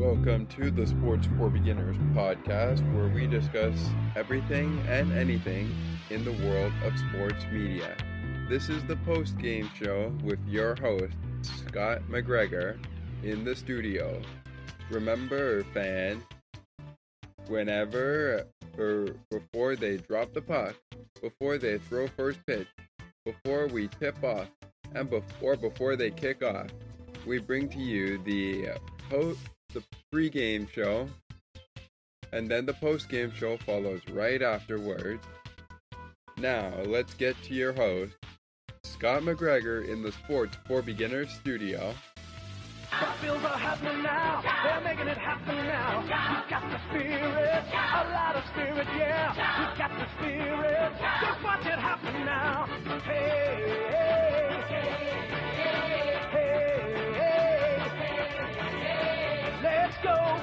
Welcome to the Sports for Beginners podcast, where we discuss everything and anything in the world of sports media. This is the post game show with your host, Scott McGregor, in the studio. Remember, fan, whenever or before they drop the puck, before they throw first pitch, before we tip off, and before before they kick off, we bring to you the post the pre-game show, and then the post-game show follows right afterwards. Now let's get to your host, Scott McGregor, in the Sports for Beginners studio. Are happening now. They're making it happen now. Got the spirit, a lot of spirit, yeah. Got the spirit. Just watch it happen now. Hey,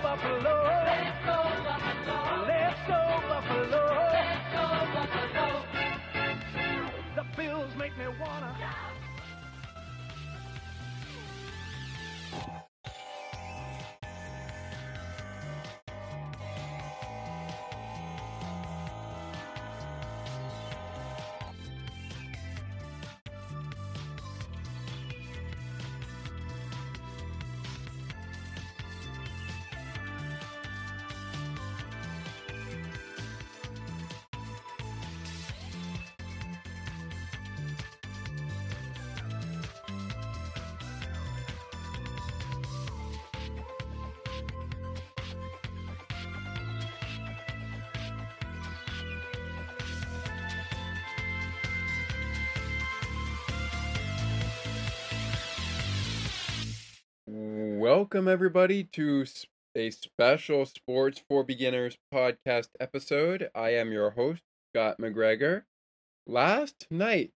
Buffalo. Let's go Buffalo. Let's go Buffalo. Let's go Buffalo. The Bills make me wanna. Welcome, everybody, to a special Sports for Beginners podcast episode. I am your host, Scott McGregor. Last night,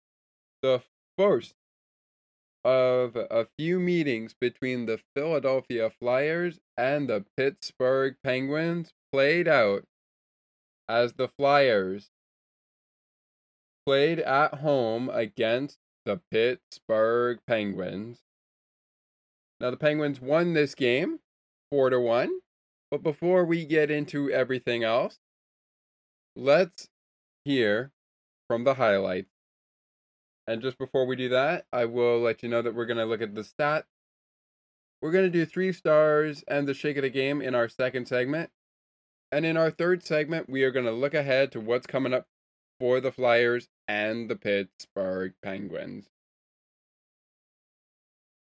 the first of a few meetings between the Philadelphia Flyers and the Pittsburgh Penguins played out as the Flyers played at home against the Pittsburgh Penguins. Now the Penguins won this game 4 to 1. But before we get into everything else, let's hear from the highlights. And just before we do that, I will let you know that we're going to look at the stats. We're going to do 3 stars and the shake of the game in our second segment. And in our third segment, we are going to look ahead to what's coming up for the Flyers and the Pittsburgh Penguins.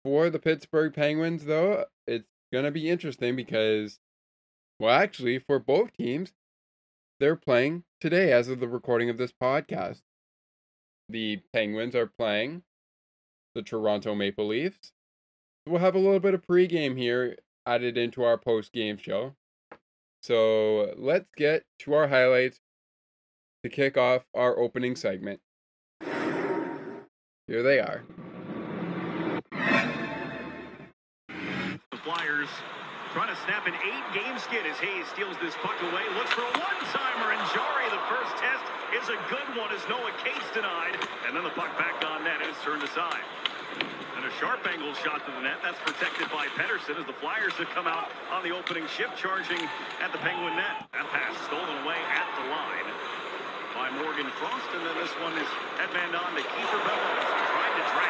For the Pittsburgh Penguins, though, it's going to be interesting because, well, actually, for both teams, they're playing today as of the recording of this podcast. The Penguins are playing the Toronto Maple Leafs. We'll have a little bit of pregame here added into our postgame show. So let's get to our highlights to kick off our opening segment. Here they are. Flyers trying to snap an eight-game skid as Hayes steals this puck away. Looks for a one-timer, and Jarry, the first test, is a good one as Noah Cates denied. And then the puck back on net, and it's turned aside. And a sharp angle shot to the net. That's protected by Pettersson as the Flyers have come out on the opening shift, charging at the Penguin net. That pass stolen away at the line by Morgan Frost, and then this one is headband on to Kieffer Bellows.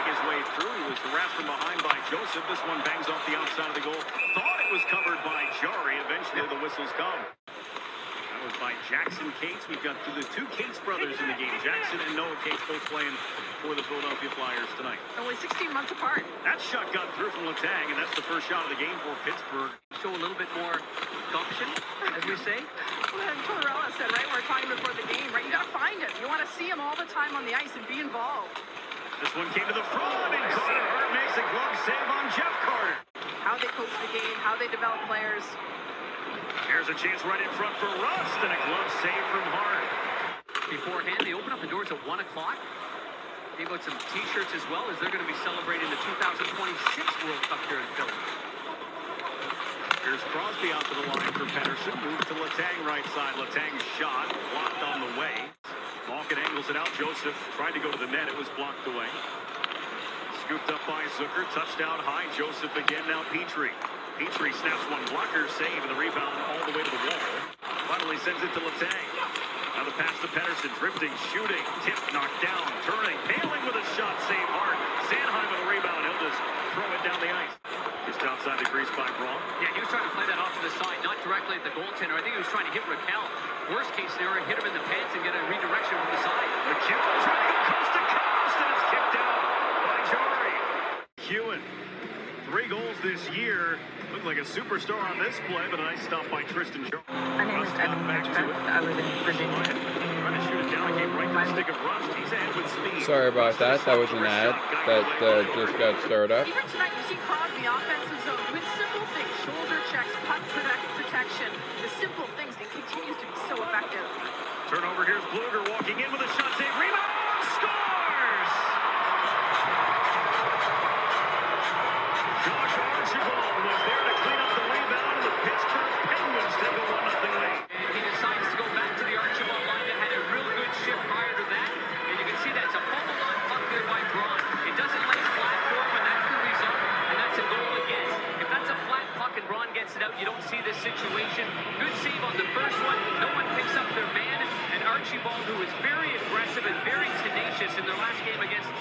Trying to drag his way through. He was harassed from behind by Joseph. This one bangs off the outside of the goal. Thought it was covered by Jarry. Eventually the whistles come. That was by Jackson Cates. We've got the two Cates brothers in the game. Jackson and Noah Cates both playing for the Philadelphia Flyers tonight. Only 16 months apart. That shot got through from Letang, and that's the first shot of the game for Pittsburgh. show a little bit more gumption, as we say. Well, then Tortorella said, right, we we're talking before the game, right? You got to find him. You want to see him all the time on the ice and be involved. This one came to the front, and Carter Hart makes a glove save on Jeff Carter. How they coach the game, how they develop players. Here's a chance right in front for Rust, and a glove save from Hart. Beforehand, they open up the doors at 1 o'clock. They out some T-shirts as well as they're going to be celebrating the 2026 World Cup here in Philly. Here's Crosby out to the line for Pettersson. Move to Letang right side. Letang's shot blocked on the way. Malkin angles it out. Joseph tried to go to the net. It was blocked away. Scooped up by Zucker. Touchdown high. Joseph again. Now Petry. Petry snaps one blocker, save, and the rebound all the way to the wall. Finally sends it to Letang. Now the pass to Pettersson, drifting, shooting, tip, knocked down, turning, Poehling with a shot, save hard. Sanheim with a rebound, he'll just throw it down the ice. Just outside the crease by Braun. Yeah, he was trying to play that off to the side, not directly at the goaltender. I think he was trying to hit Rakell. Worst case scenario, hit him in the pants and get a redirection from the side. MacEwen trying to go coast to coast, and it's kicked out by Jarry. MacEwen, three goals this year. Looked like a superstar on this play, but a nice stop by Tristan Jarry. My name is Evan Hedgebeck. I live in Virginia. Trying to shoot it down, it came the stick of Rust. He's ahead with speed. Sorry about that. That was an ad that uh, just got started up. Even tonight, you see Crosby offensive zone with simple things, shoulder checks, puck protect, protection, the simple things, and continues to be so effective. Turnover, here's Blueger walking in with a shot save. Rebound! Scores! Josh Archibald was there to clean up the rebound, and the Pittsburgh Penguins take a 1-0 lead. And he decides to go back to the Archibald line that had a real good shift prior to that. And you can see that's a fumbled on puck there by Braun. It doesn't lay flat for him, and that's the result. And that's a goal again. If that's a flat puck and Braun gets it out, you don't see this situation. Good save on the first one. No one picks up their man. And Archibald, who was very aggressive and very tenacious in their last game against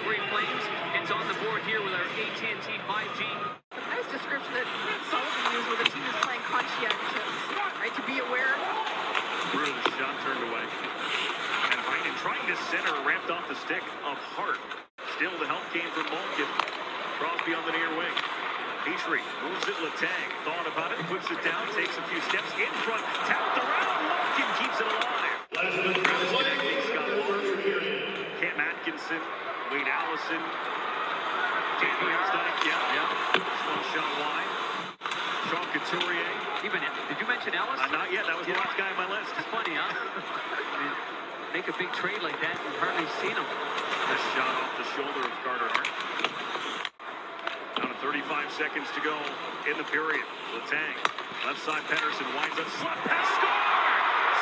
the Calgary Flames, gets on the board here with our AT&T 5G The nice description that Sullivan used when the team is playing conscientious, right? To be aware. Brew, shot turned away. And Heinen trying to center, ramped off the stick of Hart. Still, the help came from Malkin. Crosby on the near wing. Petry moves it, Letang. Thought about it, puts it down, takes a few steps in front, tapped around, Malkin keeps it alive. Travis Konecny, Scott Laughton, Cam Atkinson, Wade Allison, Danny yeah, yeah. This one shot wide. Sean Couturier. Even did you mention Ellis? Uh, not yet, that was the last guy on my list. It's funny, huh? I mean, make a big trade like that, you've hardly seen him. This shot off the shoulder of Carter Hart. Down to 35 seconds to go in the period. Letang, left side Pettersson winds up, slap pass, score!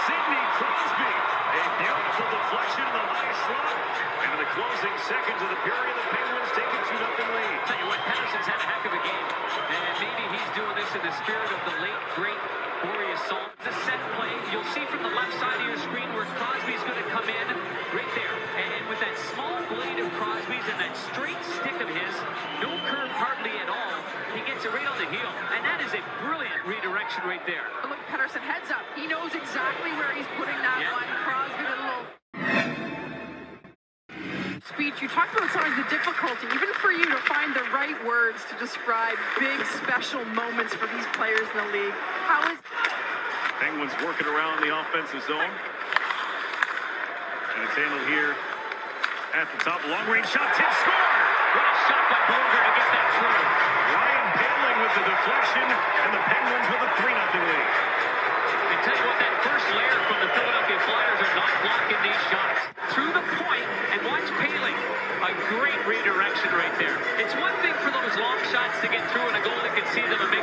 Sidney Crosby, a beautiful deflection in the high slot. And in the closing seconds of the period, the Penguins take a 2-0 lead. Tell you what, Pettersson's had a heck of a game. And maybe he's doing this in the spirit of the late, great Borje Salming. A set play. You'll see from the left side of your screen where Crosby's going to come in right there. And with that small blade of Crosby's and that straight stick of his, no curve hardly at all, he gets it right on the heel. And that is a brilliant redirection right there. But look, Pettersson heads up. He knows exactly where he's putting that Yeah. one. Crosby with a little speech. You talked about sometimes the difficulty, even for you, to find the right words to describe big, special moments for these players in the league. How is Penguins working around the offensive zone. And it's handled here at the top. Long range shot, tip score! What a shot by Blueger to get that through. With the deflection, and the Penguins with a 3 0 lead. And tell you what, that first layer from the Philadelphia Flyers are not blocking these shots. Through the point, and watch Poehling. A great redirection right there. It's one thing for those long shots to get through and a goalie can see them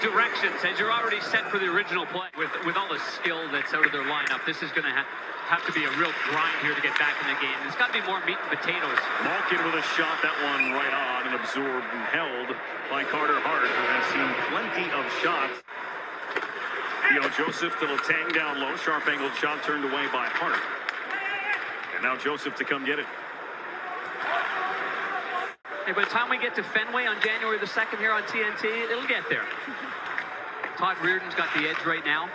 directions as you're already set for the original play. With with all the skill that's out of their lineup, this is going to ha- have to be a real grind here to get back in the game. There's got to be more meat and potatoes. Malkin with a shot, that one right on and absorbed and held by Carter Hart, who has seen plenty of shots. Theo Joseph to Letang down low, sharp angled shot turned away by Hart. And now Joseph to come get it. Hey, by the time we get to Fenway on January the 2nd here on TNT, it'll get there. Todd Reirden's got the edge right now.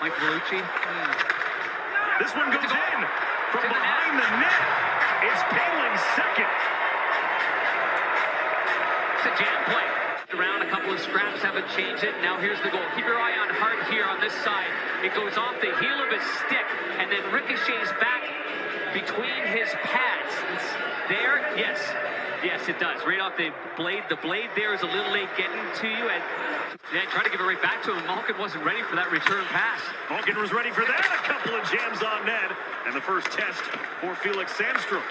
Mike Vellucci. hmm. This one goes It's a goal. in from the behind the net. It's Poehling's second. It's a jam play. Around a couple of scraps haven't changed it. Now here's the goal. Keep your eye on Hart here on this side. It goes off the heel of his stick and then ricochets back between his pads. It's there, yes. Yes, it does. Right off the blade. The blade there is a little late getting to you. And yeah, try to give it right back to him. Malkin wasn't ready for that return pass. Malkin was ready for that. A couple of jams on net. And the first test for Felix Sandstrom.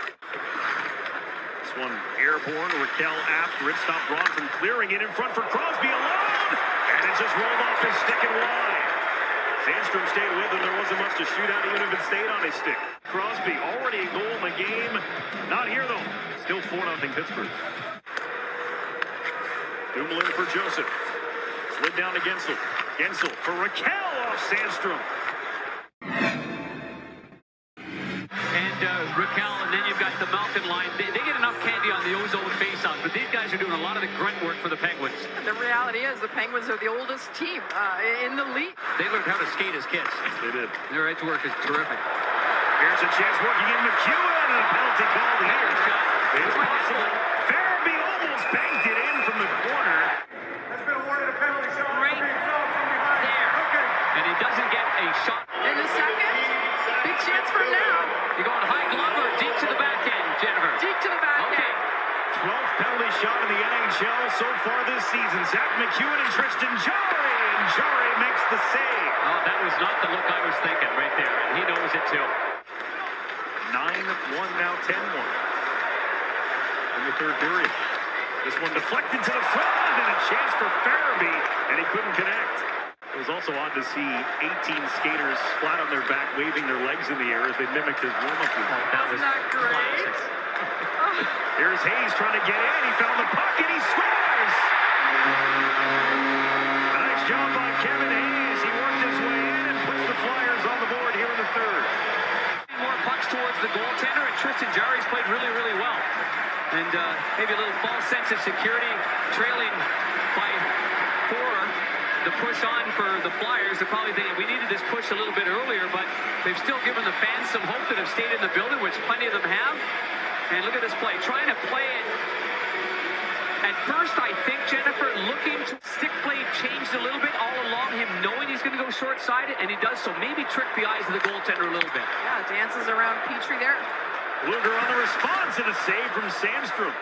This one airborne. Rakell aft. Rid stop Braun from clearing it in front for Crosby alone. And it just rolled off his stick and wide. Sandstrom stayed with him. There wasn't much to shoot out even if it stayed on his stick. Crosby already a goal in the game. Not here though. Still 4 0 Pittsburgh. Dumoulin for Joseph. Slid down to Guentzel. Guentzel for Rakell off Sandstrom. And uh, Rakell, and then you've got the Malkin line. Guys are doing a lot of the grunt work for the Penguins. And the reality is the Penguins are the oldest team uh, in the league. They learned how to skate as kids. They did. Their edge work is terrific. Here's a chance working in MacEwen and a penalty called here. It's possible. Farabee almost banked it in from the corner. Has been awarded a penalty shot Right there. And he doesn't get a shot. In the second, big chance for now. You're going high glove or deep to the back end, Jennifer? Deep to the back Okay. end. 12th penalty shot in the NHL so far this season. Zack MacEwen and Tristan Jarry. And Jarry makes the save. Oh, that was not the look I was thinking right there, and he knows it too. 9-1 now 10-1. In the third period. This one deflected to the front and a chance for Farabee, and he couldn't connect. It was also odd to see 18 skaters flat on their back, waving their legs in the air as they mimicked his warm-up routine. That was Isn't that great? classic. Here's Hayes trying to get in. He found the puck and he scores! Nice job by Kevin Hayes. He worked his way in and puts the Flyers on the board here in the third. More pucks towards the goaltender, and Tristan Jarry's played really, really well. And uh, maybe a little false sense of security, trailing by four. The push on for the Flyers. They're probably thinking we needed this push a little bit earlier, but they've still given the fans some hope that have stayed in the building, which plenty of them have. And look at this play, trying to play it. At first, I think Jennifer looking to stick play changed a little bit all along. Him knowing he's going to go short sided, and he does so. Maybe trick the eyes of the goaltender a little bit. Yeah, dances around Petry there. Luger on the response and a save from Sandstrom.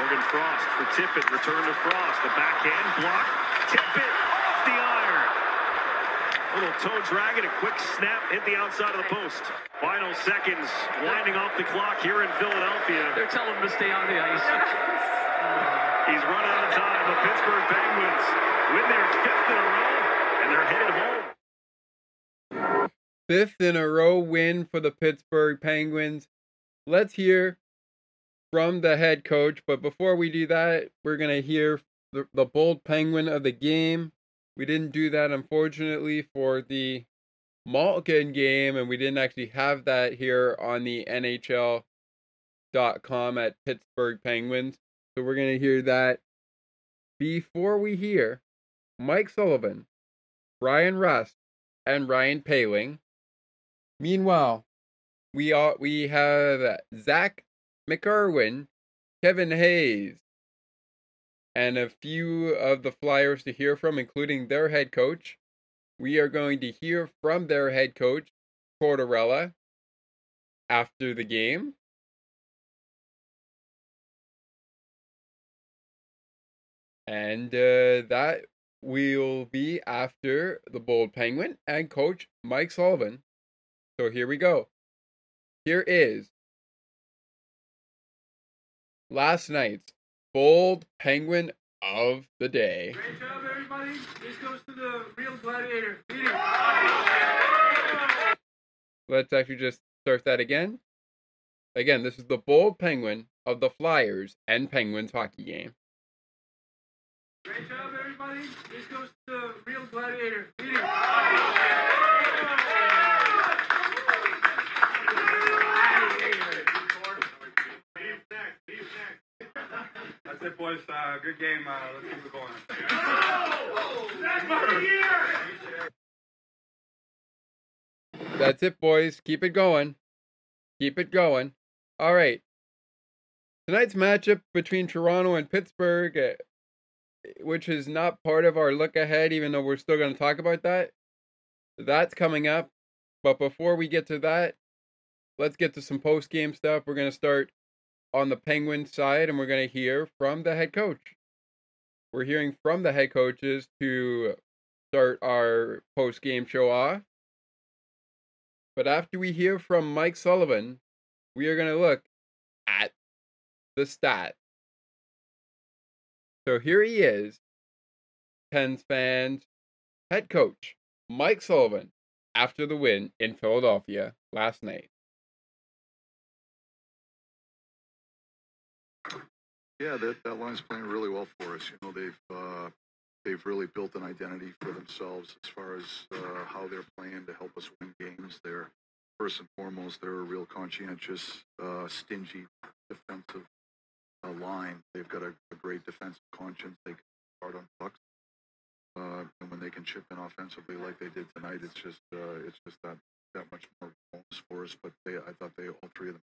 Morgan Frost for Tippett. Return to Frost. The backhand block. Tippett off the iron. Little toe drag and a quick snap hit the outside of the post. Final seconds winding off the clock here in Philadelphia. They're telling him to stay on the ice. He's run out of time. The Pittsburgh Penguins win their fifth in a row and they're headed home. Fifth in a row win for the Pittsburgh Penguins. Let's hear from the head coach. But before we do that, we're going to hear the, the bold penguin of the game. We didn't do that, unfortunately, for the Malkin game, and we didn't actually have that here on the NHL.com at Pittsburgh Penguins. So we're going to hear that before we hear Mike Sullivan, Ryan Rust, and Ryan Poehling. Meanwhile, we are we have Zack MacEwen, Kevin Hayes, and a few of the Flyers to hear from, including their head coach. We are going to hear from their head coach, Tortorella, after the game. And uh, that will be after the Bold Penguin and coach Mike Sullivan. So here we go. Here is last night's Bold Penguin of the day. Great job, everybody. This goes to the real gladiator. Let's actually just start that again. Again, this is the Bold Penguin of the Flyers and Penguins hockey game. Great job, everybody. This goes to the real gladiator. That's it, boys. Uh, good game. Uh, let's keep it going. That's it, boys. Keep it going. Keep it going. All right. Tonight's matchup between Toronto and Pittsburgh, uh, which is not part of our look ahead, even though we're still going to talk about that. That's coming up. But before we get to that, let's get to some post game stuff. We're going to start on the Penguins side and we're going to hear from the head coach. We're hearing from the head coaches to start our post game show off. But after we hear from Mike Sullivan, we are going to look at the stat. So here he is, Pens fans, head coach Mike Sullivan after the win in Philadelphia last night. Yeah, that, that line's playing really well for us. You know, they've uh, they've really built an identity for themselves as far as uh, how they're playing to help us win games. They're first and foremost, they're a real conscientious, uh, stingy defensive uh, line. They've got a, a, great defensive conscience. They can hard on pucks, uh, and when they can chip in offensively like they did tonight, it's just uh, it's just that that much more bonus for us. But they, I thought they all three of them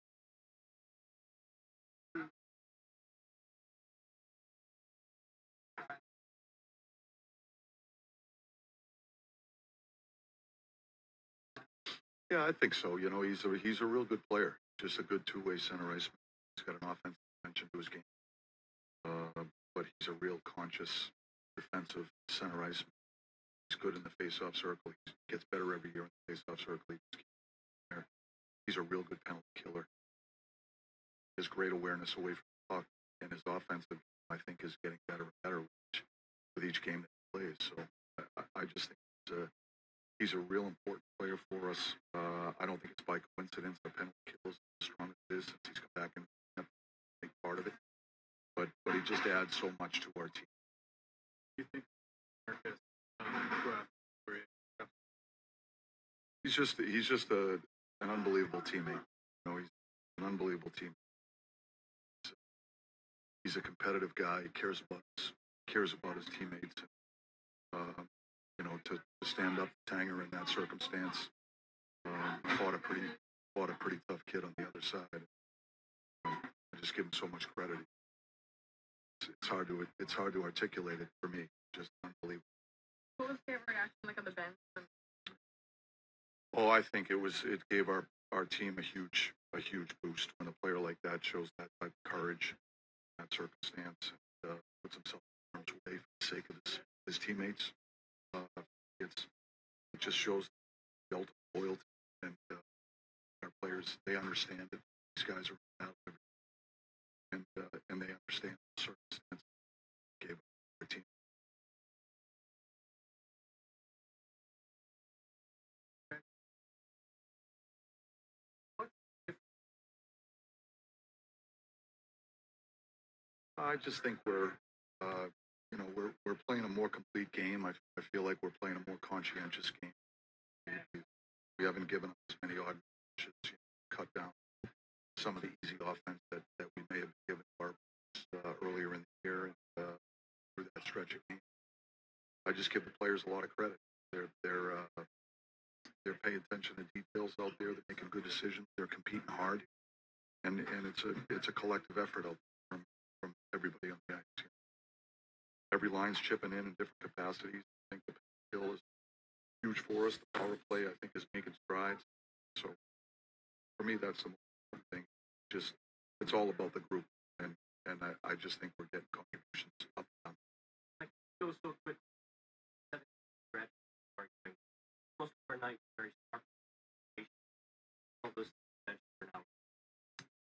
Yeah, I think so. You know, he's a he's a real good player. Just a good two way center ice. He's got an offensive dimension to his game. Uh, but he's a real conscious defensive center ice. He's good in the face-off circle. He gets better every year in the face-off circle. He's a real good penalty killer. His great awareness away from the puck and his offensive, I think, is getting better and better with each, with each game that he plays. So I, I just think he's a he's a real important player for us. Uh, I don't think it's by coincidence the penalty kill is as strong as it is since he's come back and big part of it. But but he just adds so much to our team. You think Marcus um, He's just he's just a an unbelievable teammate. You know, he's an unbelievable team. He's a competitive guy. He cares about his, cares about his teammates. Uh, you know, to, to stand up Tanger in that circumstance. Um, fought a pretty fought a pretty tough kid on the other side. Um, I just give him so much credit. It's, it's, hard to it's hard to articulate it for me. Just unbelievable. What was their reaction like on the bench? Oh, I think it was it gave our our team a huge a huge boost when a player like that shows that type of courage, in that circumstance, and uh, puts himself in harm's way for the sake of his, his teammates. Uh, it's it just shows the ultimate loyalty and uh, our players they understand it. These guys are out and uh, and they understand the circumstances gave their team. I just think we're uh, you know, we're we're playing a more complete game. I, I feel like we're playing a more conscientious game. We, we haven't given up as many odd matches, you know, cut down some of the easy offense that, that we may have given our uh, earlier in the year and uh, through that stretch of game. I just give the players a lot of credit. They're they're uh, they're paying attention to details out there. They're making good decisions. They're competing hard, and and it's a it's a collective effort out from from everybody on the ice every line's chipping in in different capacities. I think the skill is huge for us. The power play, I think, is making strides. So for me, that's the most important thing. Just it's all about the group, and and I, I just think we're getting contributions up and down. Go so quick. Most of our night very sharp.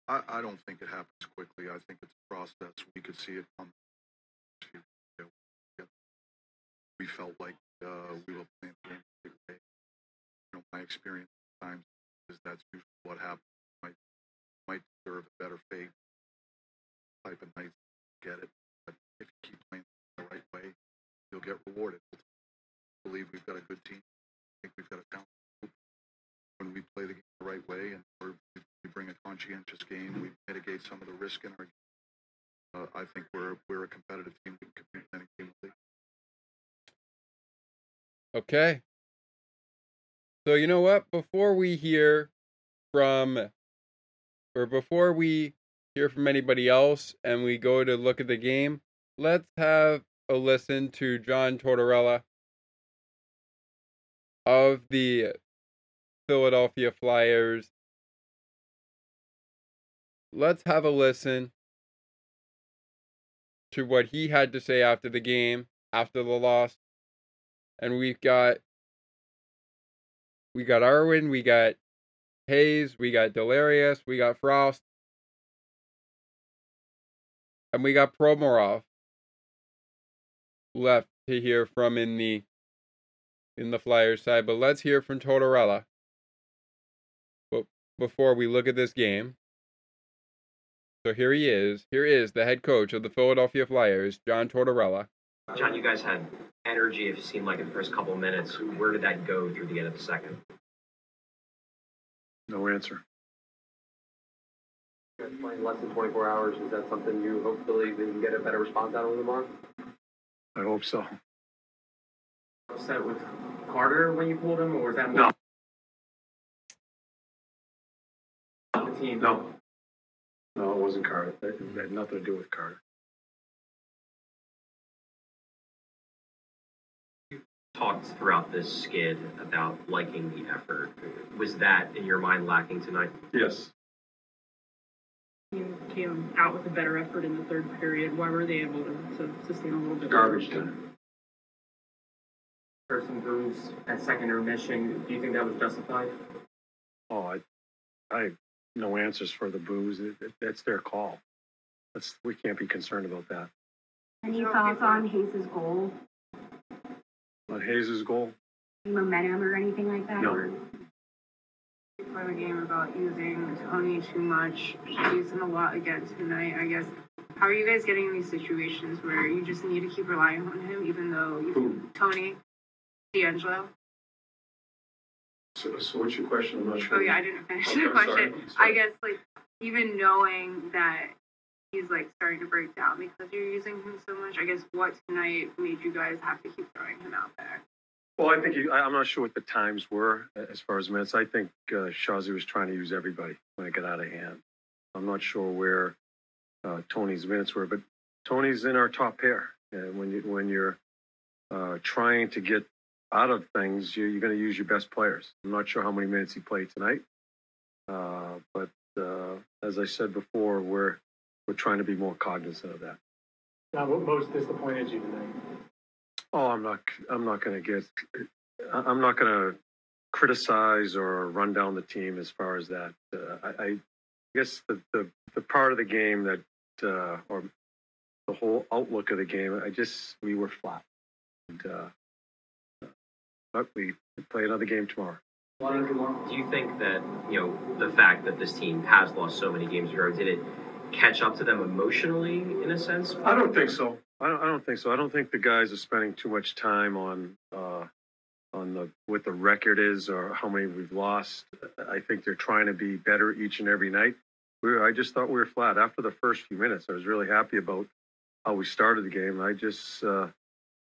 I, I don't think it happens quickly. I think it's a process. We could see it come we felt like uh, we were playing the game the right way. You know, my experience times is that's usually what happens. Might might deserve a better fate type of night. Get it, but if you keep playing the right way, you'll get rewarded. I believe we've got a good team. I think we've got a talent group. When we play the game the right way and we bring a conscientious game, we mitigate some of the risk in our game. Uh, I think we're we're a competitive team. We compete Okay. So you know what? Before we hear from or before we hear from anybody else and we go to look at the game, let's have a listen to John Tortorella of the Philadelphia Flyers. Let's have a listen to what he had to say after the game, after the loss and we've got we got Arwin, we got Hayes, we got Delirious, we got Frost, and we got Provorov left to hear from in the in the Flyers side, but let's hear from Tortorella. But before we look at this game, so here he is. Here is the head coach of the Philadelphia Flyers, John Tortorella. John, you guys had energy, if it seemed like, in the first couple of minutes. Where did that go through the end of the second? No answer. Playing less than 24 hours, is that something you hopefully that you can get a better response out of tomorrow? I hope so. Upset with Carter when you pulled him, or was that No. more the team? No. No, it wasn't Carter. It had nothing to do with Carter. Talked throughout this skid about liking the effort. Was that, in your mind, lacking tonight? Yes. You came out with a better effort in the third period. Why were they able to, to sustain a little bit? Garbage time. Person booze at second intermission. Do you think that was justified? Oh, I, I have no answers for the booze. It, it, that's their call. That's we can't be concerned about that. Any thoughts on Hayes's goal? On Hayes' goal, Momentum or anything like that? No. Or Before the game about using Tony too much. She used him a lot again tonight. I guess. How are you guys getting in these situations where you just need to keep relying on him, even though you Who? Tony, DeAngelo? so, so what's your question? I'm not sure. Oh yeah, I didn't finish Okay, the question. I guess like even knowing that he's like starting to break down because you're using him so much. I guess what tonight made you guys have to keep throwing him out there? Well, I think he, I, I'm not sure what the times were as far as minutes. I think uh, Shazi was trying to use everybody when it got out of hand. I'm not sure where uh, Tony's minutes were, but Tony's in our top pair. And when you when you're uh, trying to get out of things, you, you're going to use your best players. I'm not sure how many minutes he played tonight, uh, but uh, as I said before, we're we're trying to be more cognizant of that. Now, what most disappointed you tonight? Oh, I'm not. I'm not going to get. I- I'm not going to criticize or run down the team as far as that. Uh, I, I guess the, the the part of the game that, uh, or the whole outlook of the game, I just we were flat. And, uh, but we play another game tomorrow. Do you think that, you know, the fact that this team has lost so many games in a row, did it catch up to them emotionally in a sense? I don't think so. I don't, I don't think so. I don't think the guys are spending too much time on uh, on the what the record is or how many we've lost. I think they're trying to be better each and every night. We were, I just thought we were flat after the first few minutes. I was really happy about how we started the game. I just uh,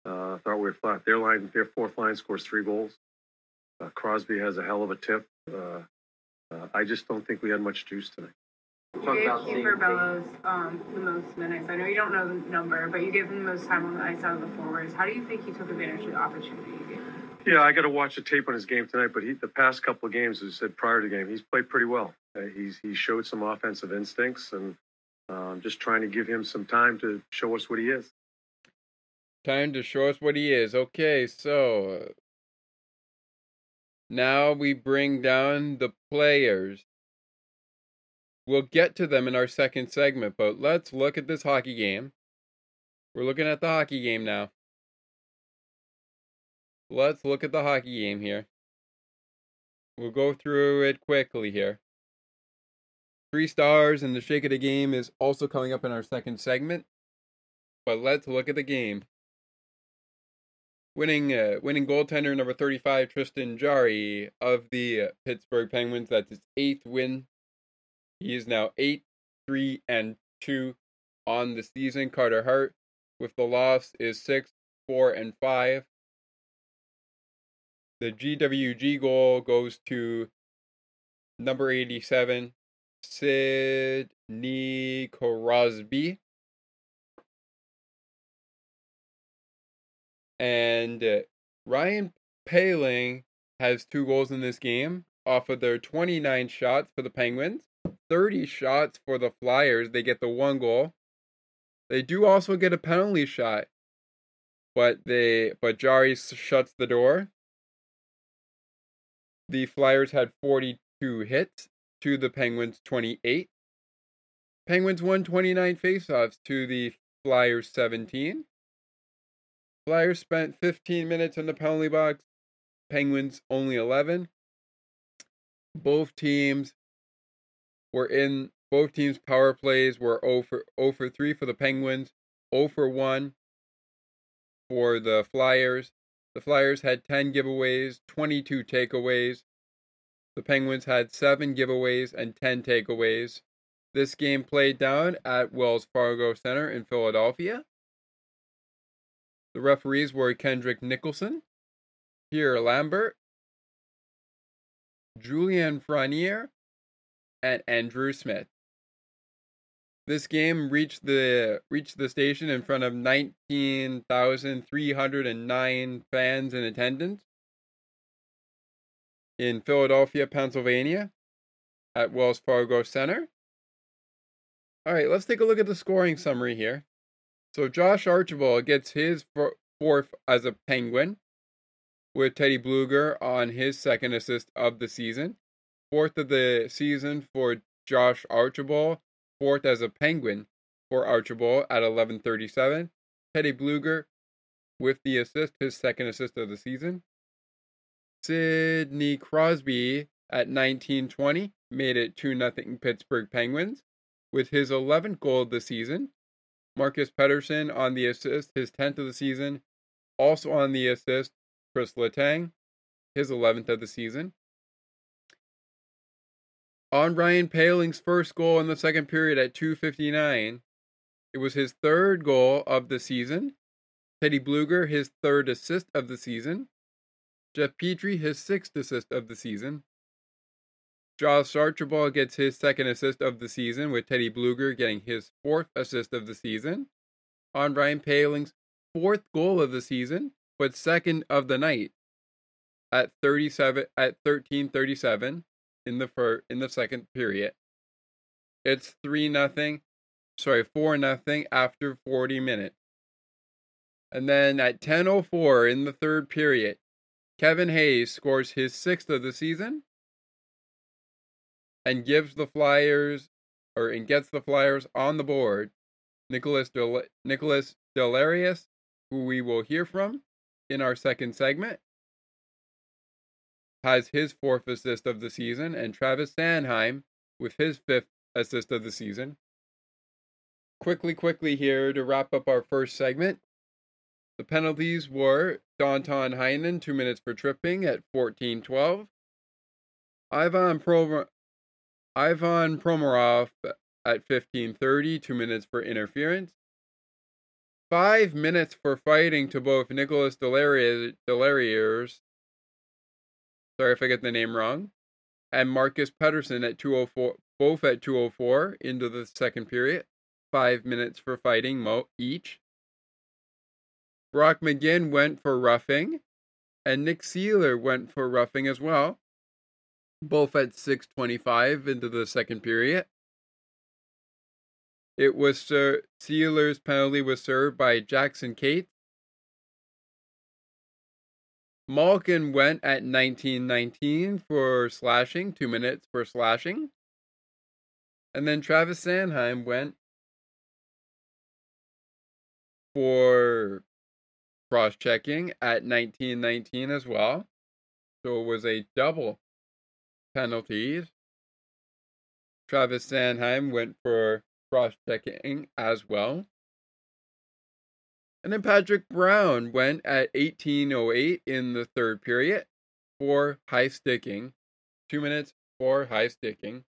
uh, thought we were flat. Their line, their fourth line scores three goals. Uh, Crosby has a hell of a tip. Uh, uh, I just don't think we had much juice tonight. You gave Kieffer Bellows um, the most minutes. I know you don't know the number, but you gave him the most time on the ice out of the forwards. How do you think he took advantage of the opportunity you gave him? Yeah, I got to watch the tape on his game tonight. But he, the past couple of games, as I said prior to the game, he's played pretty well. Uh, he's he showed some offensive instincts, and um, just trying to give him some time to show us what he is. Time to show us what he is. Okay, so uh, now we bring down the players. We'll get to them in our second segment, but let's look at this hockey game. We're looking at the hockey game now. Let's look at the hockey game here. We'll go through it quickly here. Three stars and the shake of the game is also coming up in our second segment. But let's look at the game. Winning uh, winning goaltender number 35 Tristan Jarry of the Pittsburgh Penguins that's his eighth win. He is now 8 3 and 2 on the season. Carter Hart with the loss is 6 4 and 5. The GWG goal goes to number 87 Sidney Crosby. And uh, Ryan Poehling has two goals in this game off of their 29 shots for the Penguins, 30 shots for the Flyers. They get the one goal. They do also get a penalty shot, but they but Jarry shuts the door. The Flyers had 42 hits to the Penguins 28. Penguins won 29 faceoffs to the Flyers 17. Flyers spent 15 minutes in the penalty box, Penguins only 11. Both teams were in both teams power plays were 0 for 0 for 3 for the Penguins, 0 for 1 for the Flyers. The Flyers had 10 giveaways, 22 takeaways. The Penguins had 7 giveaways and 10 takeaways. This game played down at Wells Fargo Center in Philadelphia. The referees were Kendrick Nicholson, Pierre Lambert, Julian Frenier, and Andrew Smith. This game reached the reached the station in front of 19,309 fans in attendance in Philadelphia, Pennsylvania at Wells Fargo Center. All right, let's take a look at the scoring summary here. So Josh Archibald gets his fourth as a Penguin with Teddy Blueger on his second assist of the season. Fourth of the season for Josh Archibald fourth as a Penguin for Archibald at 11:37. Teddy Blueger with the assist, his second assist of the season. Sidney Crosby at 19:20 made it 2 0 Pittsburgh Penguins with his 11th goal of the season. Marcus Pedersen on the assist, his 10th of the season. Also on the assist, Chris Letang, his 11th of the season. On Ryan Poehling's first goal in the second period at 2:59, it was his third goal of the season. Teddy Blueger his third assist of the season. Jeff Petry his sixth assist of the season. Josh Archibald gets his second assist of the season, with Teddy Blueger getting his fourth assist of the season. On Ryan Poehling's fourth goal of the season, but second of the night at 37 at 13:37 in the first in the second period. It's three nothing, sorry four nothing after forty minutes. And then at ten oh four in the third period, Kevin Hayes scores his sixth of the season and gives the Flyers or and gets the Flyers on the board. Nicholas Del- Nicholas Delarius, who we will hear from in our second segment, has his fourth assist of the season, and Travis Sanheim with his fifth assist of the season. Quickly, quickly here to wrap up our first segment. The penalties were Danton Heinen, two minutes for tripping at 14 12. Ivan, Pro- Ivan Provorov at 15:30, two minutes for interference. Five minutes for fighting to both Nicholas Delariers Sorry if I get the name wrong. And Marcus Pettersson at 204, both at 204 into the second period. Five minutes for fighting mo- each. Brock McGinn went for roughing, and Nick Seeler went for roughing as well. Both at 625 into the second period. It was Sir Seeler's penalty was served by Jackson Cates Malkin went at 1919 for slashing, two minutes for slashing. And then Travis Sanheim went for cross checking at 1919 as well. So it was a double penalties. Travis Sanheim went for cross checking as well. And then Patrick Brown went at 1808 in the third period for high sticking. Two minutes for high sticking.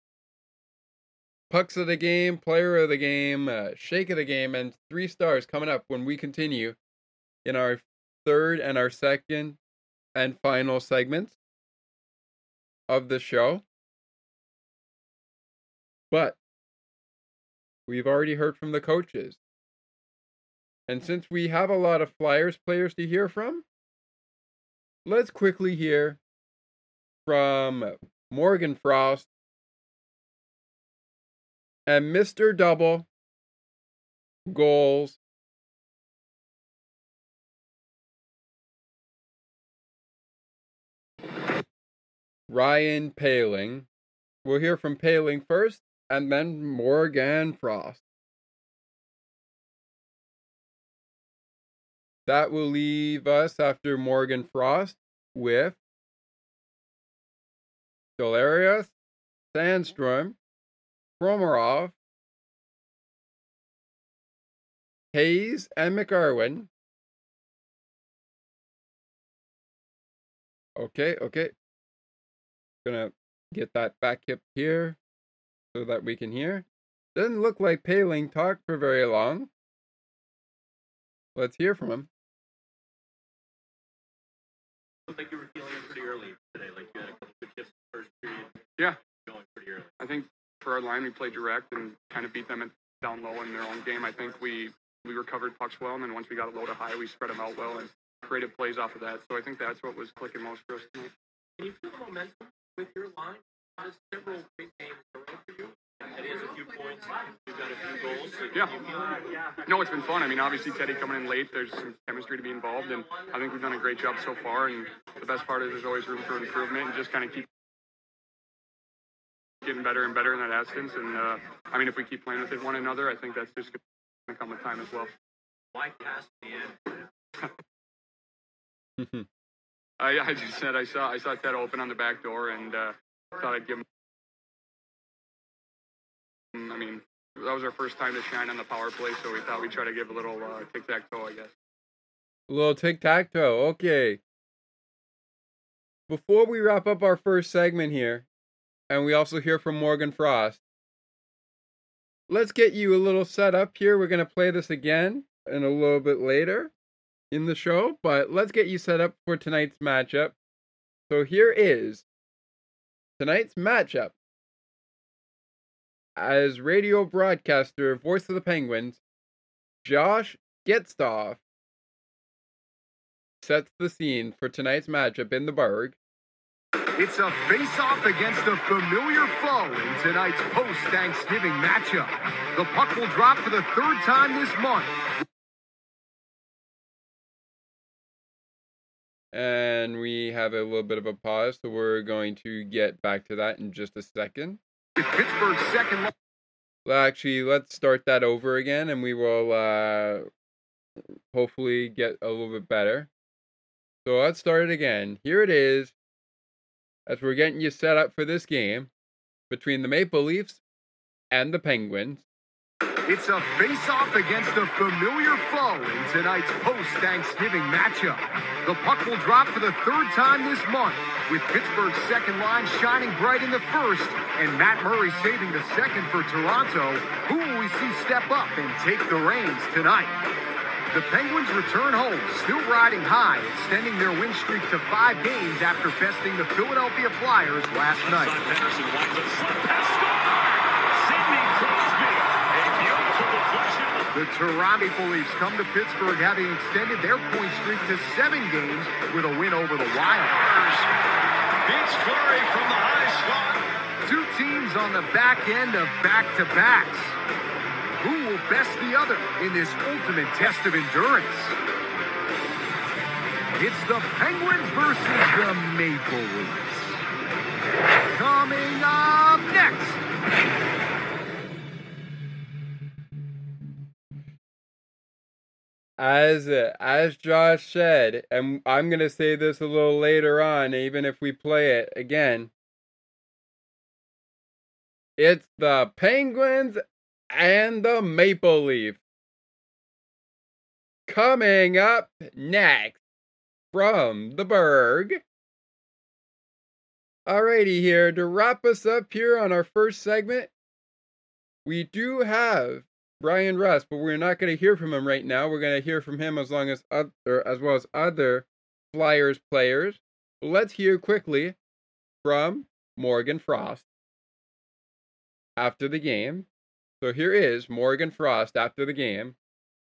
Pucks of the game, player of the game, uh, shake of the game, and three stars coming up when we continue in our third and our second and final segments of the show. But we've already heard from the coaches. And since we have a lot of Flyers players to hear from, let's quickly hear from Morgan Frost and Mr. Double goals. Ryan Poehling. We'll hear from Poehling first and then Morgan Frost. That will leave us after Morgan Frost with Delarius, Sandstrom, Promarov, Hayes, and MacEwen. Okay, okay. Gonna get that back up here so that we can hear. Doesn't look like Poehling talked for very long. Let's hear from him. Looked like you were feeling pretty early today. Like you had a couple good the first period. Yeah. Going pretty early. I think for our line, we played direct and kind of beat them at, down low in their own game. I think we we recovered pucks well, and then once we got a low to high, we spread them out well and created plays off of that. So I think that's what was clicking most for us tonight. Can you feel the momentum with your line? There's several big games is a few points. You've got a few goals. Yeah. You it? No, it's been fun. I mean, obviously Teddy coming in late, there's some chemistry to be involved, and I think we've done a great job so far. And the best part is there's always room for improvement, and just kind of keep getting better and better in that essence. And uh, I mean, if we keep playing with it one another, I think that's just going to come with time as well. Why pass the end? I, I just said I saw I saw Ted open on the back door, and uh, thought I'd give him. I mean, that was our first time to shine on the power play, so we thought we'd try to give a little uh, tic tac toe, I guess. A little tic tac toe. Okay. Before we wrap up our first segment here, and we also hear from Morgan Frost, let's get you a little set up here. We're going to play this again and a little bit later in the show, but let's get you set up for tonight's matchup. So here is tonight's matchup. As radio broadcaster, voice of the Penguins, Josh Getzoff sets the scene for tonight's matchup in the Burgh. It's a face-off against a familiar foe in tonight's post-Thanksgiving matchup. The puck will drop for the third time this month. And we have a little bit of a pause, so we're going to get back to that in just a second. Pittsburgh's second. Well, actually, let's start that over again, and we will uh, hopefully get a little bit better. So let's start it again. Here it is, as we're getting you set up for this game between the Maple Leafs and the Penguins. It's a face-off against a familiar foe in tonight's post-Thanksgiving matchup. The puck will drop for the third time this month, with Pittsburgh's second line shining bright in the first, and Matt Murray saving the second for Toronto. Who will we see step up and take the reins tonight? The Penguins return home, still riding high, extending their win streak to five games after besting the Philadelphia Flyers last night. Henderson winds up slip pass score. Sidney Crosby. A beautiful deflection. The Toronto Leafs come to Pittsburgh having extended their point streak to seven games with a win over the Wild. Beats Fleury from the high slot. Two teams on the back end of back-to-backs. Who will best the other in this ultimate test of endurance? It's the Penguins versus the Maple Leafs. Coming up next. As as Josh said, and I'm gonna say this a little later on, even if we play it again. It's the Penguins and the Maple Leaf. Coming up next from the Burgh. Alrighty, here to wrap us up here on our first segment, we do have Bryan Rust, but we're not going to hear from him right now. We're going to hear from him as long as other, as well as other Flyers players. Let's hear quickly from Morgan Frost after the game. So here is Morgan Frost after the game.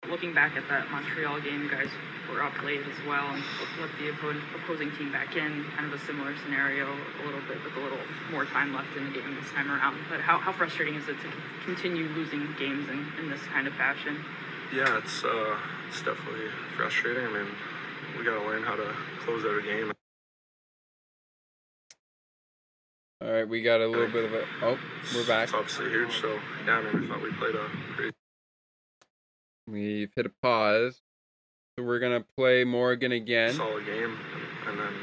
Looking back at that Montreal game, you guys were up late as well and let the opposing team back in. Kind of a similar scenario, a little bit with a little more time left in the game this time around. But how, how frustrating is it to continue losing games in, in this kind of fashion? Yeah, it's uh, it's definitely frustrating. I mean, we got to learn how to close out a game. All right, we got a little bit of a. Oh, we're back. It's obviously huge. So yeah, I mean, I thought we played a pretty We've hit a pause. So we're going to play Morgan again. solid game, and then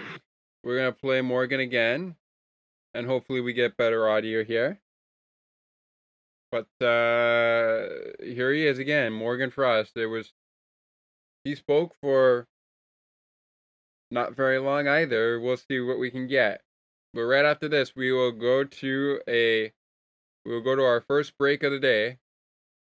We're going to play Morgan again. and hopefully we get better audio here. But uh, here he is again, Morgan Frost. There was he spoke for not very long either. We'll see what we can get. But right after this, we will go to a we will go to our first break of the day.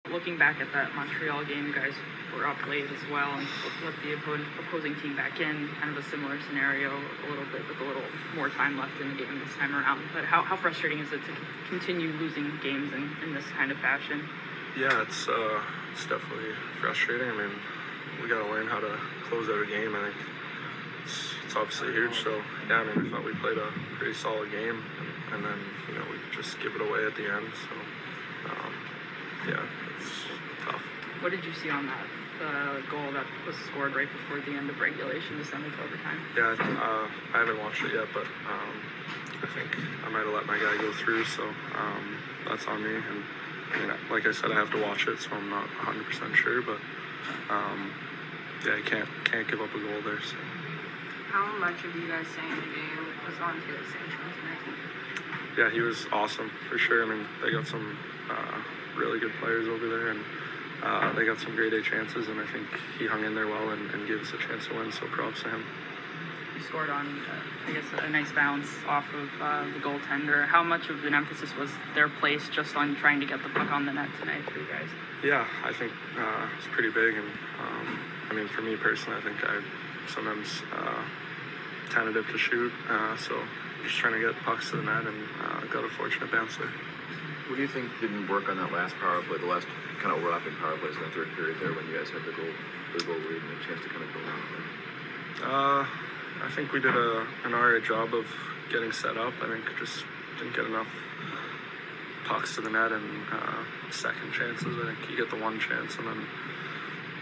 Looking back at that Montreal game, guys were up late as well and let the opposing team back in. Kind of a similar scenario, a little bit with a little more time left in the game this time around. But how, how frustrating is it to continue losing games in, in this kind of fashion? Yeah, it's uh, it's definitely frustrating. I mean, we got to learn how to close out a game. I think it's, it's obviously huge. So yeah, I mean, I thought we played a pretty solid game, and, and then you know we just give it away at the end. So um, yeah. What did you see on that uh, goal that was scored right before the end of regulation to send it to overtime? Yeah, uh, I haven't watched it yet, but um, I think I might have let my guy go through, so um, that's on me. And I mean, like I said, I have to watch it, so I'm not 100% sure, but um, yeah, I can't can't give up a goal there. So. How much of you guys saying the game was on Felix Sandstrom tonight? Yeah, he was awesome for sure. I mean, they got some uh, really good players over there, and uh, they got some great A chances, and I think he hung in there well and, and gave us a chance to win. So props to him. You scored on, uh, I guess, a nice bounce off of uh, the goaltender. How much of an emphasis was their place just on trying to get the puck on the net tonight for you guys? Yeah, I think uh, it's pretty big, and um, I mean, for me personally, I think I sometimes uh, tentative to shoot, uh, so just trying to get pucks to the net and uh, got a fortunate bounce there. What do you think didn't work on that last power play, the last kind of overlapping power plays in the third period there when you guys had the goal, the goal lead and a chance to kind of go on? Uh, I think we did a, an alright job of getting set up. I think just didn't get enough pucks to the net and uh, second chances. I think you get the one chance and then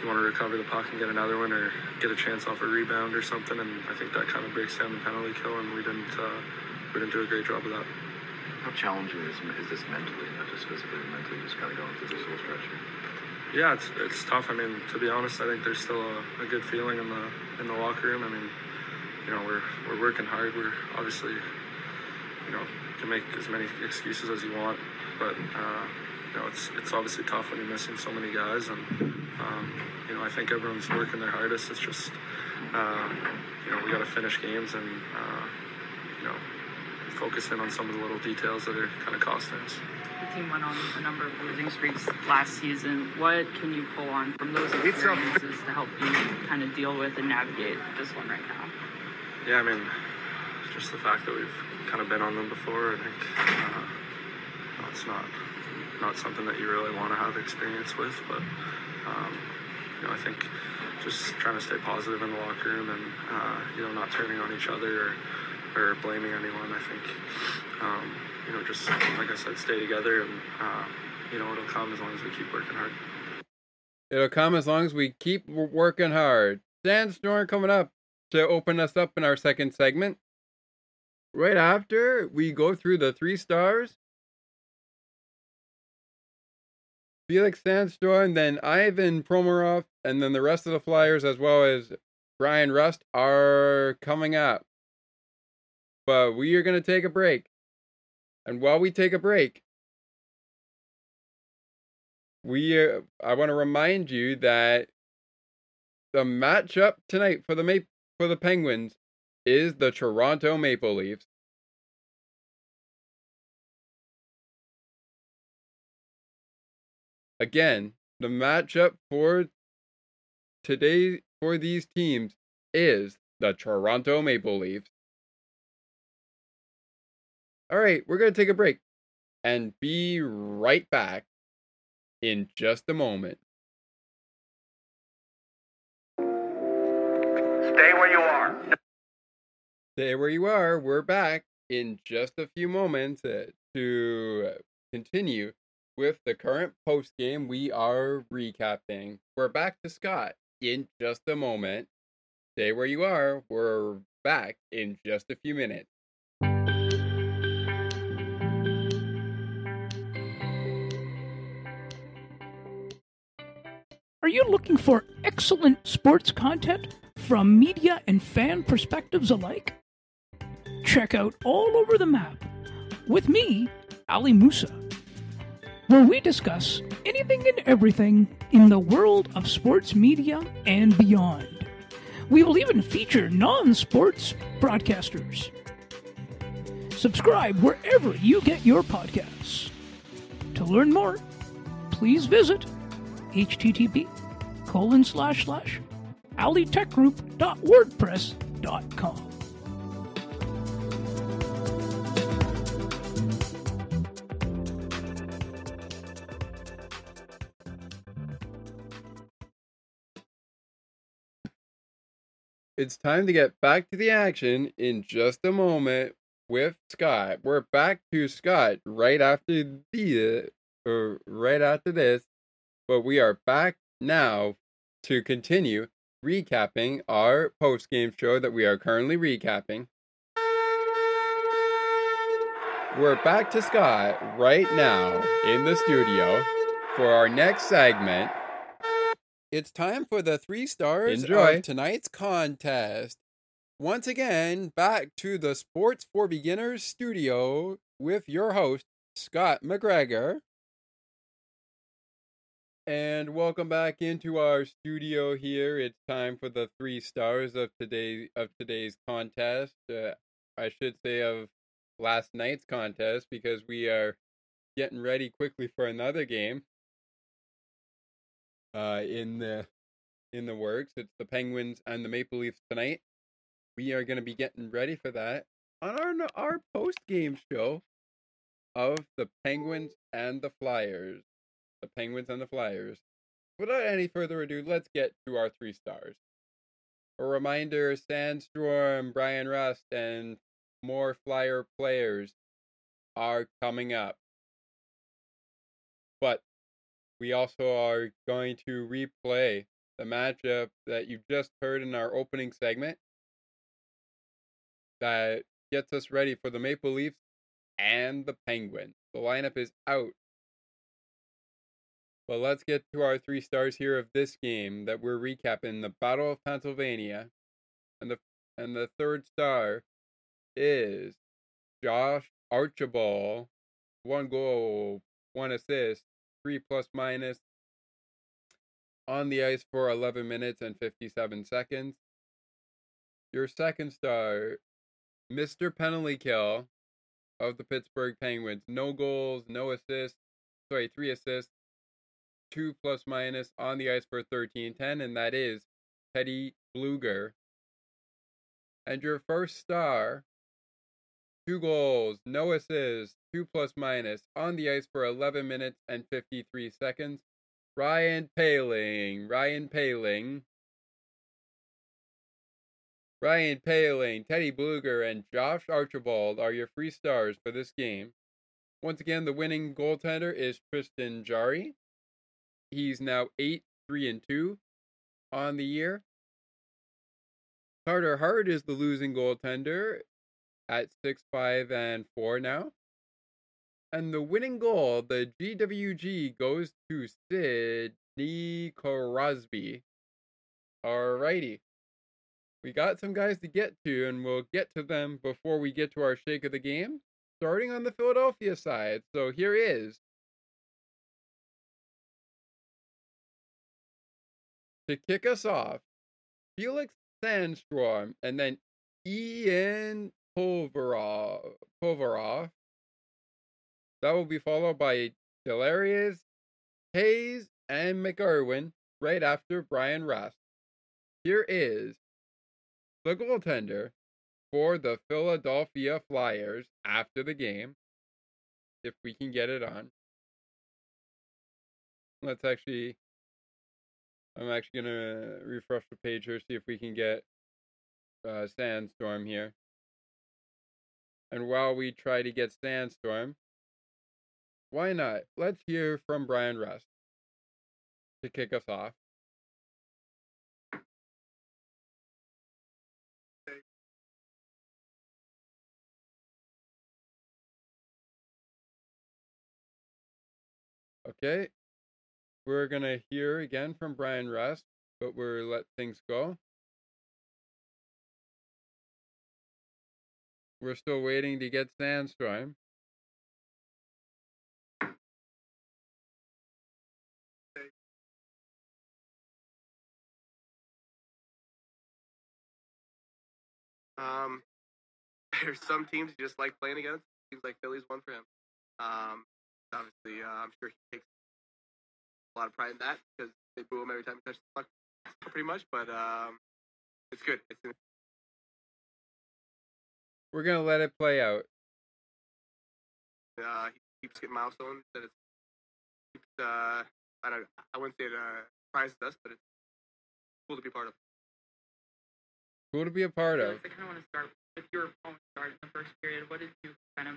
you want to recover the puck and get another one or get a chance off a rebound or something. And I think that kind of breaks down the penalty kill, and we didn't uh, we didn't do a great job of that. How challenging is, is this mentally, not just physically, mentally, just kind of going through this whole stretch? Yeah, it's it's tough. I mean, to be honest, I think there's still a, a good feeling in the in the locker room. I mean, you know, we're we're working hard. We're obviously, you know, can make as many excuses as you want, but uh, you know, it's it's obviously tough when you're missing so many guys, and um, you know, I think everyone's working their hardest. It's just, uh, you know, we got to finish games and uh, focus in on some of the little details that are kind of costing us. The team went on a number of losing streaks last season. What can you pull on from those experiences to help you kind of deal with and navigate this one right now? Yeah, I mean, just the fact that we've kind of been on them before. I think uh, no, it's not not something that you really want to have experience with, but um, you know, I think just trying to stay positive in the locker room and uh, you know not turning on each other or, or blaming anyone. I think um, you know just like I said, stay together and uh, you know it'll come as long as we keep working hard. It'll come as long as we keep working hard. Sandstrom coming up to open us up in our second segment. Right after we go through the three stars Felix Sandstrom, then Ivan Provorov, and then the rest of the Flyers, as well as Bryan Rust, are coming up. But we are going to take a break. And while we take a break, we uh, I want to remind you that the matchup tonight for the Ma- for the Penguins is the Toronto Maple Leafs. Again, the matchup for today for these teams is the Toronto Maple Leafs. All right, we're going to take a break and be right back in just a moment. Stay where you are. Stay where you are. We're back in just a few moments uh, to continue with the current post game we are recapping. We're back to Scott in just a moment. Stay where you are. We're back in just a few minutes. Are you looking for excellent sports content from media and fan perspectives alike? Check out All Over the Map with me, Ali Musa, where we discuss anything and everything in the world of sports media and beyond. We will even feature non sports broadcasters. Subscribe wherever you get your podcasts. To learn more, please visit http colon slash slash alitechgroup.wordpress.com. It's time to get back to the action in just a moment with Scott. We're back to Scott right after the or right after this, but we are back now to continue recapping our post game show that we are currently recapping. We're back to Scott right now in the studio for our next segment. It's time for the three stars Enjoy. of tonight's contest. Once again, back to the Sports for Beginners studio with your host, Scott McGregor. And welcome back into our studio here. It's time for the three stars of today of today's contest. Uh, I should say of last night's contest because we are getting ready quickly for another game. Uh, in the in the works, it's the Penguins and the Maple Leafs tonight. We are going to be getting ready for that on our our post game show of the Penguins and the Flyers the Penguins and the Flyers. Without any further ado, let's get to our three stars. A reminder Sandstrom, Bryan Rust, and more Flyer players are coming up. But we also are going to replay the matchup that you just heard in our opening segment that gets us ready for the Maple Leafs and the Penguins. The lineup is out but let's get to our three stars here of this game that we're recapping the Battle of Pennsylvania. And the and the third star is Josh Archibald. One goal, one assist, three plus minus on the ice for 11 minutes and 57 seconds. Your second star, Mr. Penalty Kill of the Pittsburgh Penguins. No goals, no assists. Sorry, three assists, two plus minus on the ice for 13-10, and that is Teddy Blueger. And your first star, two goals, no assists, two plus minus on the ice for 11 minutes and 53 seconds. Ryan Poehling, Ryan Poehling, Ryan Poehling, Teddy Blueger, and Josh Archibald are your free stars for this game. Once again, the winning goaltender is Tristan Jarry. He's now 8 3 and 2 on the year. Carter Hart is the losing goaltender at 6 5 and 4 now. And the winning goal, the GWG, goes to Sidney Crosby. Alrighty. We got some guys to get to, and we'll get to them before we get to our shake of the game. Starting on the Philadelphia side. So here is to kick us off, Felix Sandstrom, and then Ian Provorov. Provorov. That will be followed by Deslauriers, Hayes, and MacEwen right after Bryan Rust. Here is the goaltender for the Philadelphia Flyers after the game, if we can get it on. Let's actually I'm actually gonna refresh the page here, see if we can get uh, Sandstrom here. And while we try to get Sandstrom, why not? Let's hear from Bryan Rust to kick us off. Okay, we're going to hear again from Bryan Rust, but we're let things go. We're still waiting to get Sandstrom. Um, there's some teams you just like playing against. Seems like Philly's one for him. Um, obviously, uh, I'm sure he takes a lot of pride in that because they boo him every time he touches the puck, pretty much. But um, it's good. It's We're gonna let it play out. uh, he keeps getting milestones. That it's keeps, uh, I don't. I wouldn't say it uh, surprises us, but it's cool to be part of. Cool to be a part of. I kind of want to start with your opponent start in the first period. What did you kind of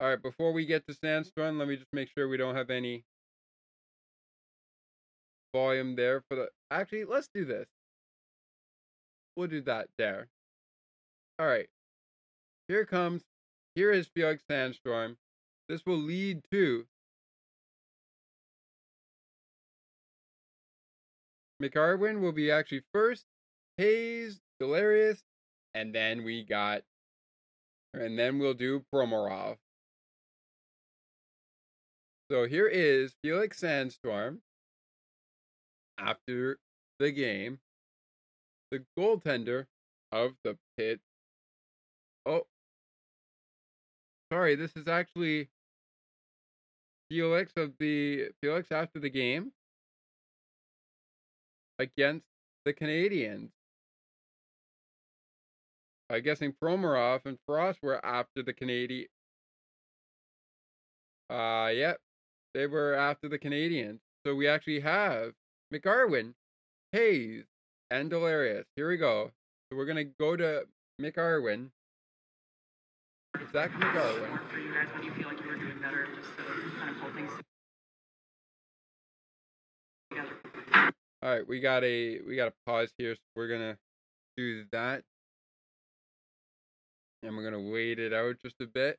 All right, before we get to Sandstrom, let me just make sure we don't have any volume there for the. Actually, let's do this. We'll do that there. All right. Here comes. Here is Felix Sandstrom. This will lead to MacEwen will be actually first, Hayes, Deslauriers, and then we got, and then we'll do Provorov. So here is Felix Sandstrom after the game, the goaltender of the pit. Oh, sorry, this is actually Felix of the Felix after the game against the Canadiens. I guessing Provorov and Frost were after the Canadian. Uh, yep, they were after the Canadiens. So we actually have MacEwen, Hayes, and Deslauriers. Here we go. So we're gonna go to MacEwen. Zack MacEwen. for you guys when you feel like you were doing better, just to kind of pull things together? All right, we got a we got a pause here. So we're gonna do that, and we're gonna wait it out just a bit.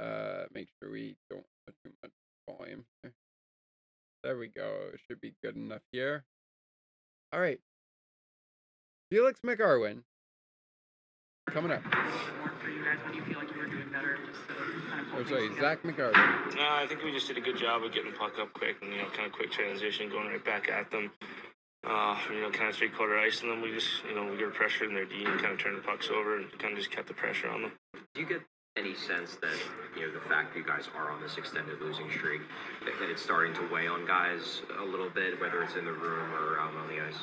Uh, make sure we don't put too much volume. Here. There we go. It should be good enough here. All right, Felix MacEwen coming up. Work for you guys when you feel like you were doing better, just to kind of pull Oh, sorry, together? Zack MacEwen. No, I think we just did a good job of getting the puck up quick and you know, kind of quick transition, going right back at them. Uh, you know, kind of three quarter ice, and then we just, you know, we got pressure in their D and kind of turned the pucks over and kind of just kept the pressure on them. Do you get any sense that you know the fact that you guys are on this extended losing streak that, that it's starting to weigh on guys a little bit, whether it's in the room or out on the ice?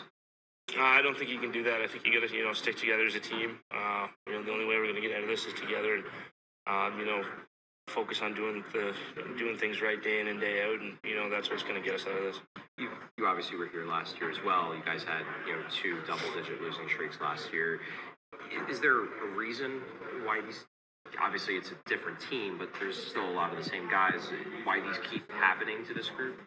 Uh, I don't think you can do that. I think you got to, you know, stick together as a team. Uh, you know, the only way we're going to get out of this is together, and um, you know, focus on doing the doing things right day in and day out, and you know, that's what's going to get us out of this. You, you obviously were here last year as well. You guys had you know two double-digit losing streaks last year. Is there a reason why these? Obviously, it's a different team, but there's still a lot of the same guys. Why these keep happening to this group?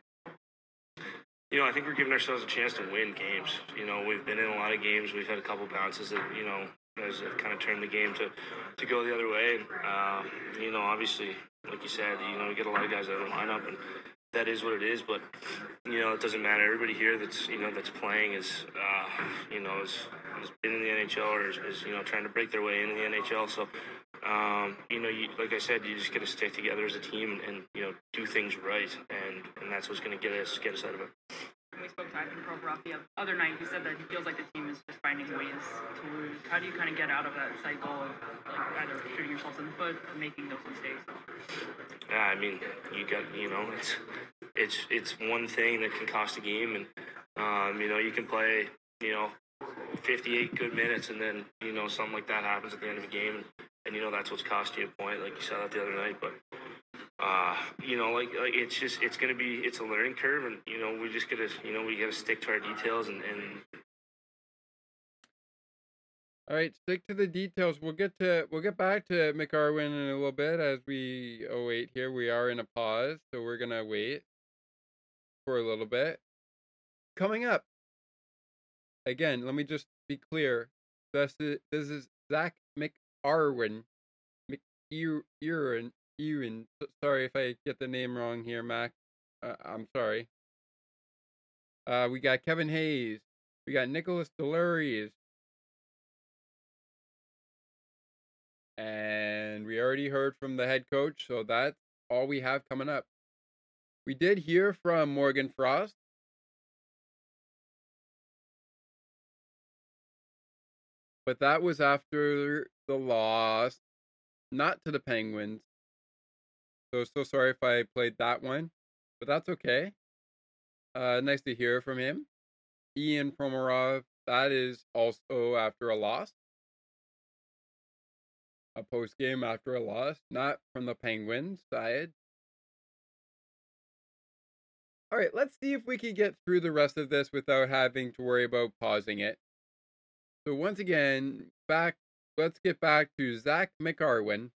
You know, I think we're giving ourselves a chance to win games. You know, we've been in a lot of games. We've had a couple bounces that you know has kind of turned the game to to go the other way. And uh, you know, obviously, like you said, you know, we get a lot of guys out of the lineup, and that is what it is. But you know, it doesn't matter. Everybody here that's you know that's playing is uh, you know is has been in the NHL or is, is you know trying to break their way into the NHL. So. Um, you know, you, like I said, you just got to stick together as a team and, you know do things right, and, and that's what's going to get us get us out of it. We spoke to Ivan Provorov the other night, he said that he feels like the team is just finding ways to lose. How do you kind of get out of that cycle of like either shooting yourselves in the foot or making those mistakes? Yeah, I mean, you got you know, it's it's it's one thing that can cost a game, and um, you know, you can play you know, 58 good minutes, and then you know something like that happens at the end of a game, and, and you know that's what's costing you a point, like you saw that the other night. But uh, you know, like, like it's just it's gonna be it's a learning curve, and you know we just gotta you know we gotta stick to our details and, and All right, stick to the details. We'll get to we'll get back to MacEwen in a little bit as we await here. We are in a pause, so we're gonna wait for a little bit. Coming up, again, let me just be clear. This is this is Zach McArwin, MacEwen, Ewan. Sorry if I get the name wrong here, Mac. Uh, I'm sorry. Uh, we got Kevin Hayes. We got Nicolas Deslauriers. And we already heard from the head coach, so that's all we have coming up. We did hear from Morgan Frost. but that was after the loss, not to the Penguins. So so sorry if I played that one, but that's okay. Uh, nice to hear from him. Ian Provorov, that is also after a loss. A post game after a loss, not from the Penguins side. All right, let's see if we can get through the rest of this without having to worry about pausing it. So once again, back. Let's get back to Zack MacEwen.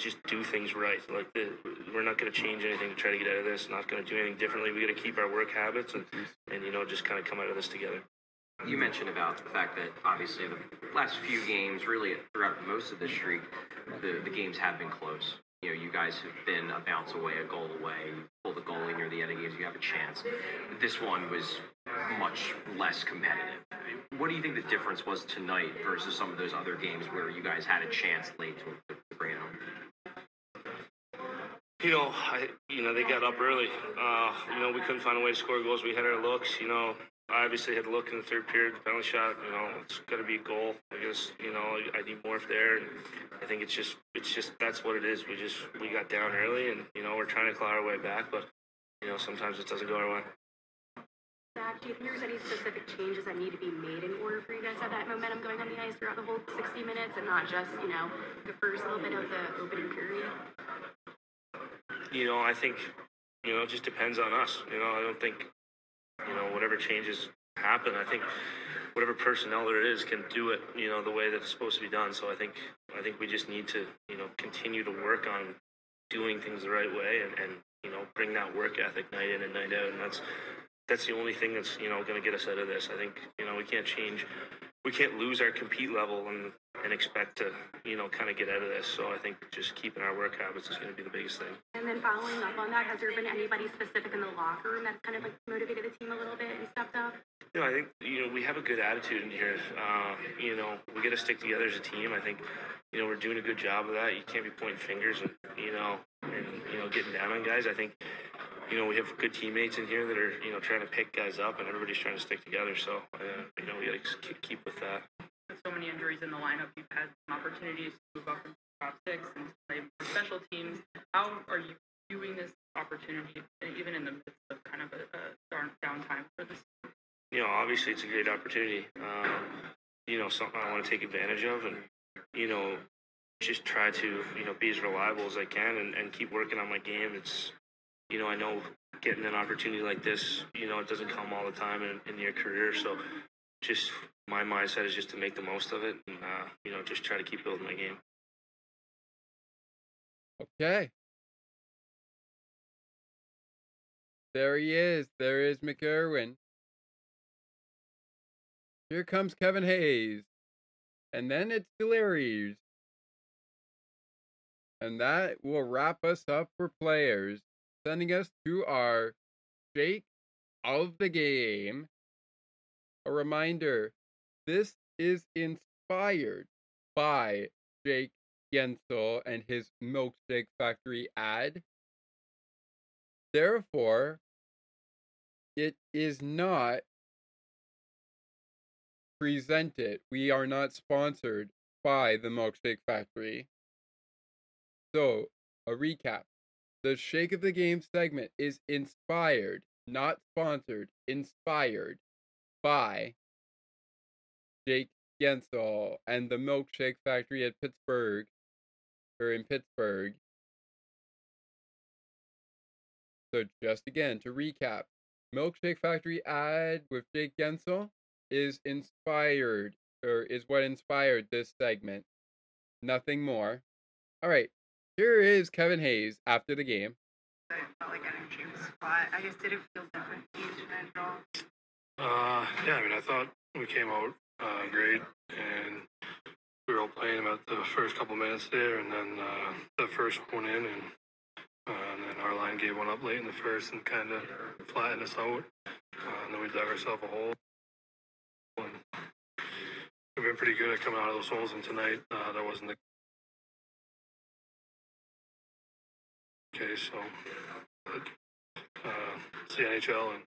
just do things right. Like the, we're not going to change anything to try to get out of this. Not going to do anything differently. We got to keep our work habits and, mm-hmm. and you know just kind of come out of this together. You mentioned about the fact that obviously the last few games, really throughout most of the streak, the, the games have been close. You know, you guys have been a bounce away, a goal away. You pull the goalie near the end of games, you have a chance. This one was much less competitive. What do you think the difference was tonight versus some of those other games where you guys had a chance late to, to bring it home? You know, I you know they got up early. Uh, you know we couldn't find a way to score goals. We had our looks. You know, obviously had to look in the third period. The penalty shot. You know, it's got to be a goal. I guess you know I need more if there. And I think it's just it's just that's what it is. We just we got down early, and you know we're trying to claw our way back, but you know sometimes it doesn't go our way. Zach, do you think there's any specific changes that need to be made in order for you guys to have that momentum going on the ice throughout the whole 60 minutes and not just, you know, the first little bit of the opening period? You know, I think you know it just depends on us. You know, I don't think you know whatever changes happen. I think whatever personnel there is can do it. You know, the way that it's supposed to be done. So I think I think we just need to you know continue to work on doing things the right way and, and you know bring that work ethic night in and night out. And that's that's the only thing that's you know to get us out of this. I think you know we can't change, we can't lose our compete level and and expect to you know kind of get out of this. So I think just keeping our work habits is going to be the biggest thing. And then following up on that, has there been anybody specific in the locker room that's kind of like motivated the team a little bit and stepped up? You know, I think you know we have a good attitude in here. Uh, you know, we got to stick together as a team. I think you know we're doing a good job of that. You can't be pointing fingers and you know and you know getting down on guys. I think you know we have good teammates in here that are you know trying to pick guys up, and everybody's trying to stick together. So uh, you know we got to keep, keep with that. So many injuries in the lineup, you've had some opportunities to move up the top six and play more special teams. How are you viewing this opportunity, even in the midst of kind of a, a down downtime for this? you know, obviously it's a great opportunity. Um, you know, something I want to take advantage of, and you know, just try to you know be as reliable as I can and, and keep working on my game. It's you know, I know getting an opportunity like this, you know, it doesn't come all the time in, in your career. So, just my mindset is just to make the most of it, and uh, you know, just try to keep building my game. Okay. There he is. There is MacEwen. Here comes Kevin Hayes. And then it's Deslauriers. And that will wrap us up for players, sending us to our shake of the game. A reminder this is inspired by Jake Guentzel and his Milkshake Factory ad. Therefore, it is not presented. We are not sponsored by the Milkshake Factory. So, a recap. The Shake of the Game segment is inspired, not sponsored, inspired by Jake Guentzel and the Milkshake Factory at Pittsburgh, or in Pittsburgh. So, just again to recap Milkshake Factory ad with Jake Guentzel is inspired, or is what inspired this segment. Nothing more. All right, here is Kevin Hayes after the game. I felt like energy was flat. I just didn't feel different. Uh, yeah, I mean, I thought we came out uh, great, and we were all playing about the first couple minutes there, and then uh, the first one in, and, uh, and then our line gave one up late in the first and kind of flattened us out. Uh, and then we dug ourselves a hole. And we've been pretty good at coming out of those holes, and tonight uh, that wasn't the case. So, but, it's the NHL, and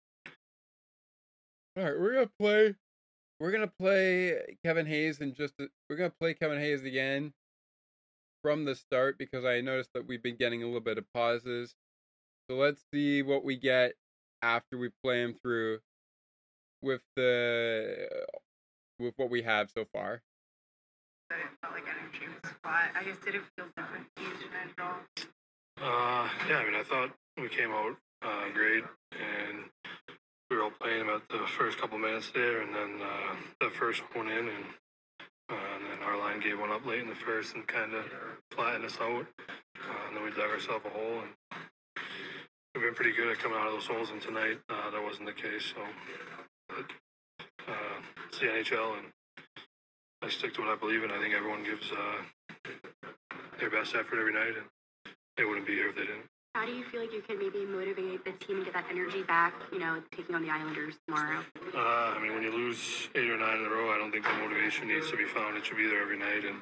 All right, we're gonna play we're gonna play Kevin Hayes and just we're gonna play Kevin Hayes again from the start because I noticed that we've been getting a little bit of pauses. So let's see what we get after we play him through with the with what we have so far. That it felt like energy was flat. I just didn't feel different each night at all. Uh, yeah, I mean, I thought we came out uh, great, and we were all playing about the first couple minutes there, and then uh, the first one in, and, uh, and then our line gave one up late in the first and kind of flattened us out. Uh, and then we dug ourselves a hole, and we've been pretty good at coming out of those holes. And tonight, uh, that wasn't the case. So but, uh, it's the NHL, and I stick to what I believe in. I think everyone gives uh, their best effort every night, and they wouldn't be here if they didn't. How do you feel like you can maybe motivate the team and get that energy back, you know, taking on the Islanders tomorrow? Uh, I mean, when you lose eight or nine in a row, I don't think the motivation needs to be found. It should be there every night, and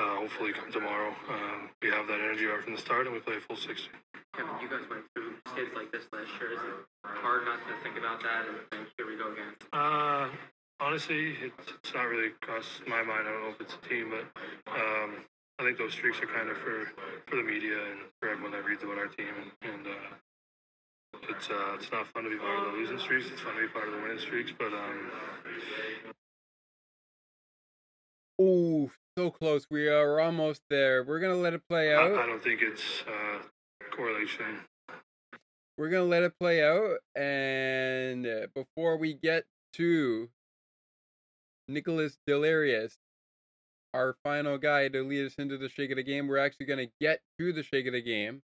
uh, hopefully, come tomorrow, um, we have that energy right from the start, and we play a full 60. Kevin, you guys went through skids like this last year. Is it hard not to think about that and think, here we go again? Uh, honestly, it's, it's not really crossed my mind. I don't know if it's a team, but um, I think those streaks are kind of for, for the media and for everyone that reads about our team. And, and uh, it's uh, it's not fun to be part of the losing streaks. It's fun to be part of the winning streaks. But um, Ooh, so close. We are almost there. We're gonna let it play out. I, I don't think it's uh, correlation. We're gonna let it play out, and before we get to Nicolas Deslauriers, our final guy to lead us into the shake of the game, we're actually gonna get to the shake of the game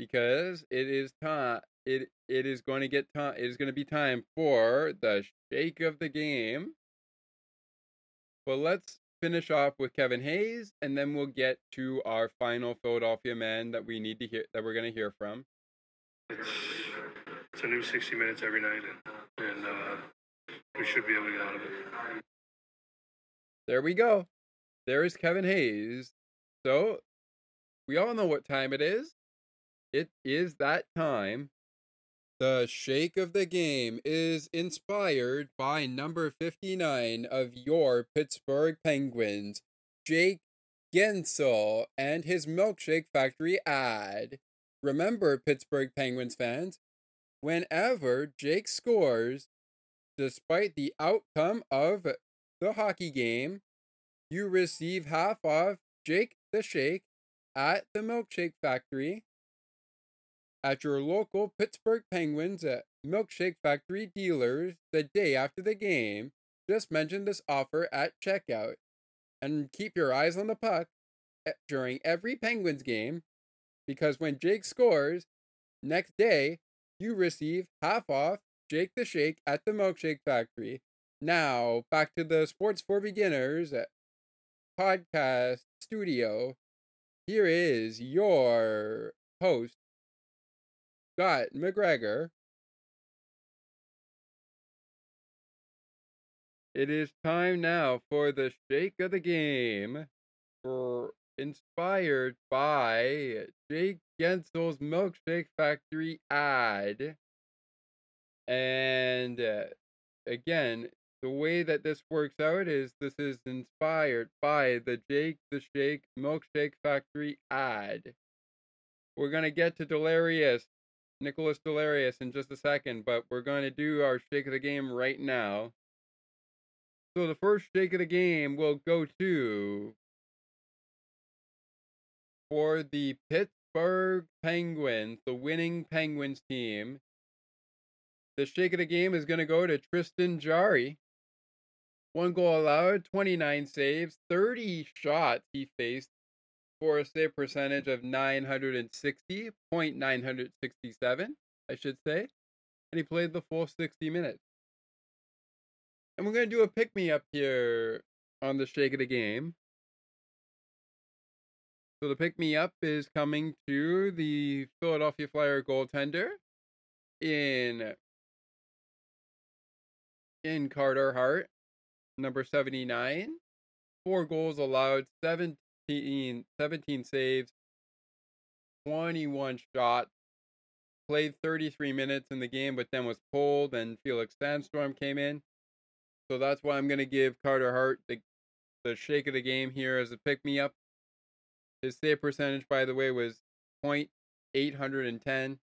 because it is time. It it is going to get time. It is going to be time for the shake of the game. But let's finish off with Kevin Hayes, and then we'll get to our final Philadelphia man that we need to hear that we're going to hear from. It's it's a new 60 minutes every night, and, and uh, we should be able to get out of it. There we go. There is Kevin Hayes. So we all know what time it is. It is that time. The shake of the game is inspired by number 59 of your Pittsburgh Penguins, Jake Guentzel, and his Milkshake Factory ad. Remember, Pittsburgh Penguins fans, whenever Jake scores, despite the outcome of the hockey game, you receive half off Jake the Shake at the Milkshake Factory at your local Pittsburgh Penguins at Milkshake Factory dealers the day after the game. Just mention this offer at checkout. And keep your eyes on the puck eh, during every Penguins game because when Jake scores, next day you receive half off Jake the Shake at the Milkshake Factory. Now, back to the Sports for Beginners podcast studio. Here is your host, Scott McGregor. It is time now for the shake of the game, for inspired by Jake Guentzel's Milkshake Factory ad. And uh, again, the way that this works out is this is inspired by the Jake the Shake Milkshake Factory ad. We're going to get to Deslauriers, Nicolas Deslauriers, in just a second, but we're going to do our shake of the game right now. So the first shake of the game will go to for the Pittsburgh Penguins, the winning Penguins team. The shake of the game is going to go to Tristan Jarry. One goal allowed, 29 saves, 30 shots he faced for a save percentage of 960.967, I should say. And he played the full 60 minutes. And we're going to do a pick me up here on the shake of the game. So the pick me up is coming to the Philadelphia Flyer goaltender in in Carter Hart, number 79. Four goals allowed, 17, 17 saves, 21 shots. Played 33 minutes in the game, but then was pulled, and Felix Sandstrom came in. So that's why I'm going to give Carter Hart the, the shake of the game here as a pick me up. His save percentage, by the way, was .810.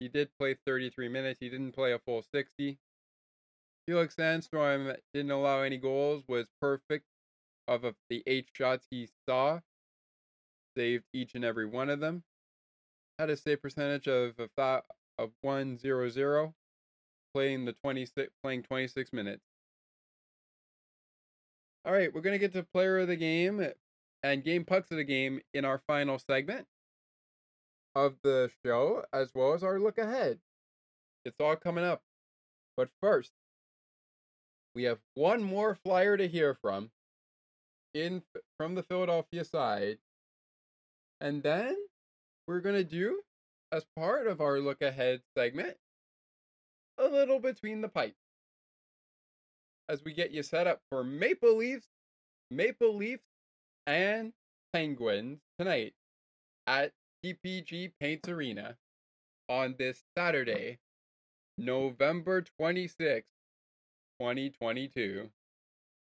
He did play 33 minutes. He didn't play a full 60. Felix Sandstrom uh, didn't allow any goals, was perfect of the eight shots he saw. Saved each and every one of them. Had a save percentage of of, of 100, playing the 26 playing 26 minutes. All right, we're gonna get to player of the game uh, and game pucks of the game in our final segment of the show, as well as our look ahead. It's all coming up. But first, we have one more flyer to hear from in from the Philadelphia side. And then we're going to do as part of our look ahead segment a little between the pipes as we get you set up for Maple Leafs, Maple Leafs and Penguins tonight at PPG Paints Arena on this Saturday, November 26th, 2022.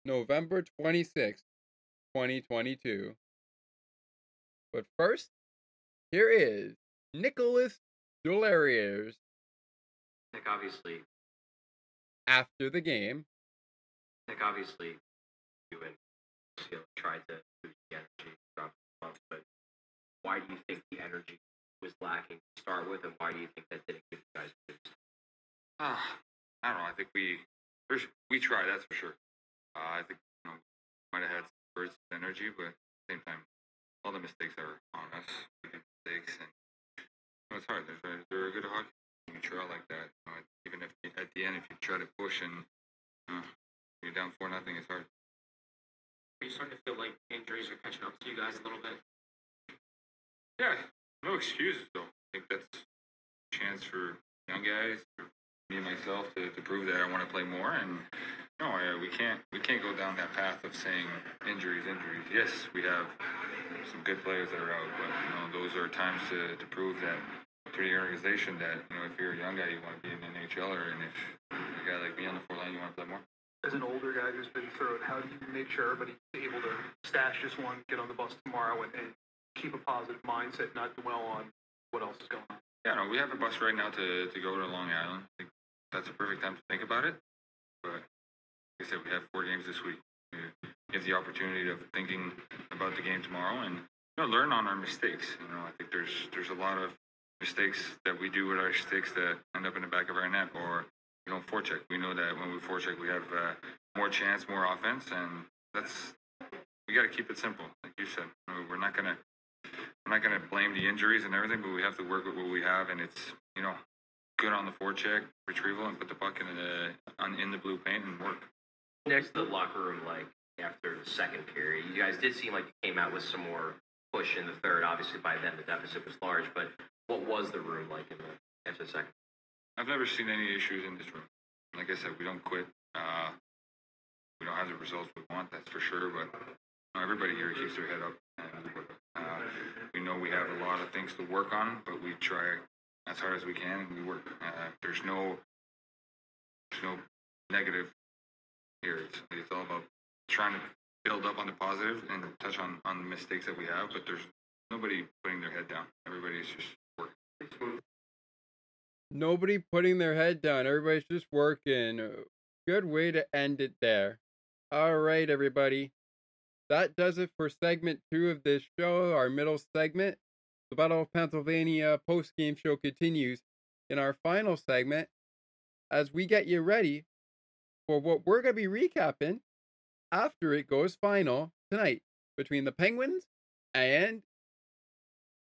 November 26th, 2022. But first, here is Nicolas Deslauriers. Nick, obviously. After the game. Nick, obviously, you and Seal tried to boost the energy throughout the month, but why do you think the energy was lacking to start with, and why do you think that didn't give you guys a boost? Uh, I don't know. I think we there's, we try, that's for sure. Uh, I think you know, might have had some bursts of energy, but at the same time, all the mistakes are on us. Mistakes, and you know, it's hard. There's a, they're a good hockey team. You try like that. You know, even if at the end, if you try to push and uh, you're down four nothing, it's hard. Are you starting to feel like injuries are catching up to you guys a little bit? Yeah, no excuses though. I think that's a chance for young guys, for me and myself, to, to prove that I want to play more. And no, I, we can't we can't go down that path of saying injuries, injuries. Yes, we have some good players that are out, but you know those are times to, to prove that to the organization that you know if you're a young guy, you want to be an NHLer, and if a guy like me on the four line, you want to play more. As an older guy who's been through it, how do you make sure everybody's able to stash this one, get on the bus tomorrow, and, and keep a positive mindset, not dwell on what else is going on? Yeah, no, we have a bus right now to, to go to Long Island. I think that's a perfect time to think about it. But like I said, we have four games this week. We have the opportunity of thinking about the game tomorrow and you know learn on our mistakes. You know, I think there's there's a lot of mistakes that we do with our sticks that end up in the back of our net or you know forecheck. We know that when we forecheck, we have uh, more chance, more offense, and that's we got to keep it simple, like you said. We're not gonna I'm not to blame the injuries and everything, but we have to work with what we have, and it's you know good on the forecheck retrieval and put the puck in the on in the blue paint and work. Next, the locker room like after the second period, you guys did seem like you came out with some more push in the third. Obviously, by then the deficit was large, but what was the room like in the after the second? I've never seen any issues in this room. Like I said, we don't quit. Uh, we don't have the results we want, that's for sure. But you know, everybody here keeps their head up and. Uh, we know we have a lot of things to work on, but we try as hard as we can and we work. Uh, there's no there's no negative here. It's, it's all about trying to build up on the positive and touch on, on the mistakes that we have, but there's nobody putting their head down. Everybody's just working. Nobody putting their head down. Everybody's just working. Good way to end it there. All right, everybody. That does it for segment two of this show, our middle segment. The Battle of Pennsylvania post game show continues in our final segment as we get you ready for what we're going to be recapping after it goes final tonight between the Penguins and,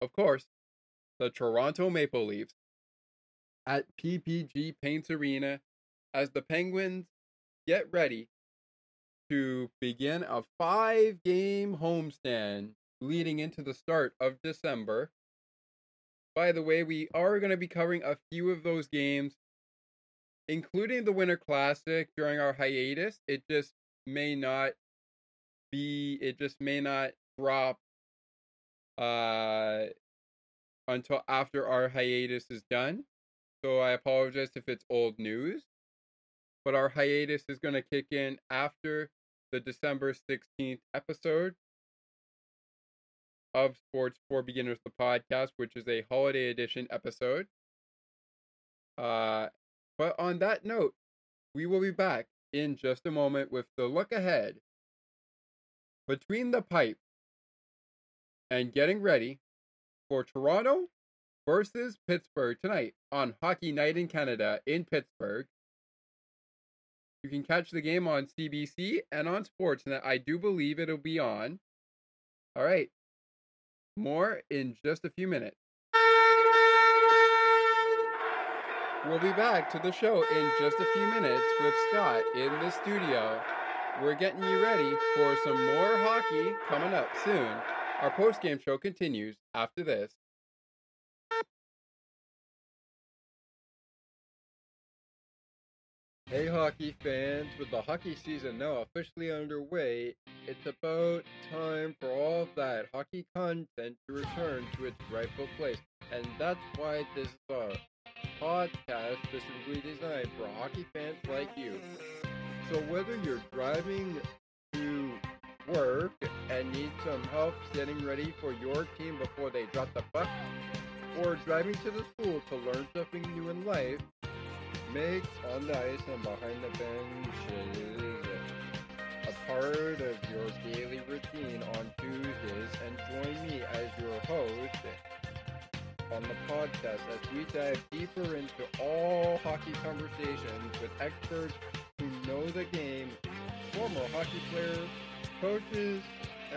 of course, the Toronto Maple Leafs at PPG Paints Arena as the Penguins get ready to begin a five game homestand leading into the start of December. By the way, we are going to be covering a few of those games, including the Winter Classic during our hiatus. It just may not be, it just may not drop uh, until after our hiatus is done. So I apologize if it's old news. but our hiatus is going to kick in after the December 16th episode of Sports for Beginners, the podcast, which is a holiday edition episode. Uh, but on that note, we will be back in just a moment with the look ahead between the pipe and getting ready for Toronto versus Pittsburgh tonight on Hockey Night in Canada in Pittsburgh. You can catch the game on CBC and on Sportsnet. I do believe it'll be on. All right. More in just a few minutes. We'll be back to the show in just a few minutes with Scott in the studio. We're getting you ready for some more hockey coming up soon. Our post game show continues after this. Hey, hockey fans, with the hockey season now officially underway, it's about time for all of that hockey content to return to its rightful place. And that's why this is a podcast specifically designed for hockey fans like you. So, whether you're driving to work and need some help getting ready for your team before they drop the puck, or driving to the school to learn something new in life, make on the ice and behind the benches a part of your daily routine on Tuesdays and join me as your host on the podcast as we dive deeper into all hockey conversations with experts who know the game, former hockey players, coaches,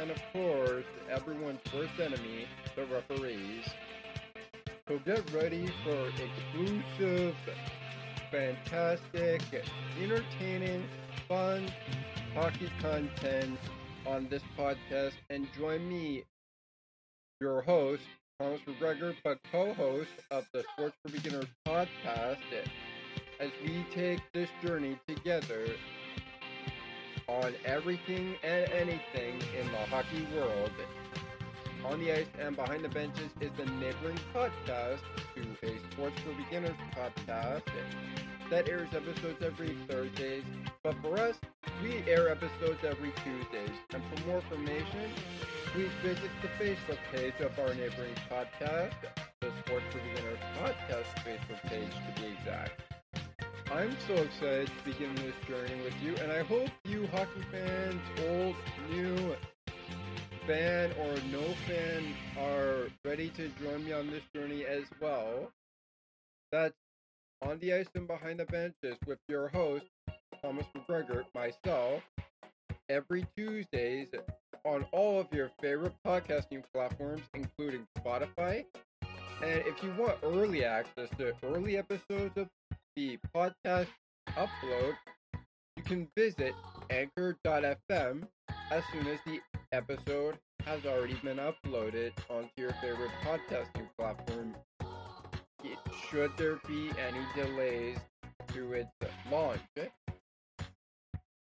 and of course, everyone's worst enemy, the referees. So get ready for exclusive fantastic, entertaining, fun hockey content on this podcast and join me, your host, Thomas McGregor, but co-host of the Sports for Beginners podcast as we take this journey together on everything and anything in the hockey world. On the Ice and Behind the Benches is the neighboring podcast to a Sports for Beginners podcast that airs episodes every Thursdays. But for us, we air episodes every Tuesdays. And for more information, please visit the Facebook page of our neighboring podcast, the Sports for Beginners podcast Facebook page to be exact. I'm so excited to begin this journey with you, and I hope you hockey fans, old, new, fan or no fan, are ready to join me on this journey as well. That's on the ice and behind the benches with your host, Thomas McGregor, myself, every Tuesdays on all of your favorite podcasting platforms, including Spotify. And if you want early access to early episodes of the podcast upload, you can visit anchor.fm as soon as the episode has already been uploaded onto your favorite podcasting platform. Should there be any delays to its launch,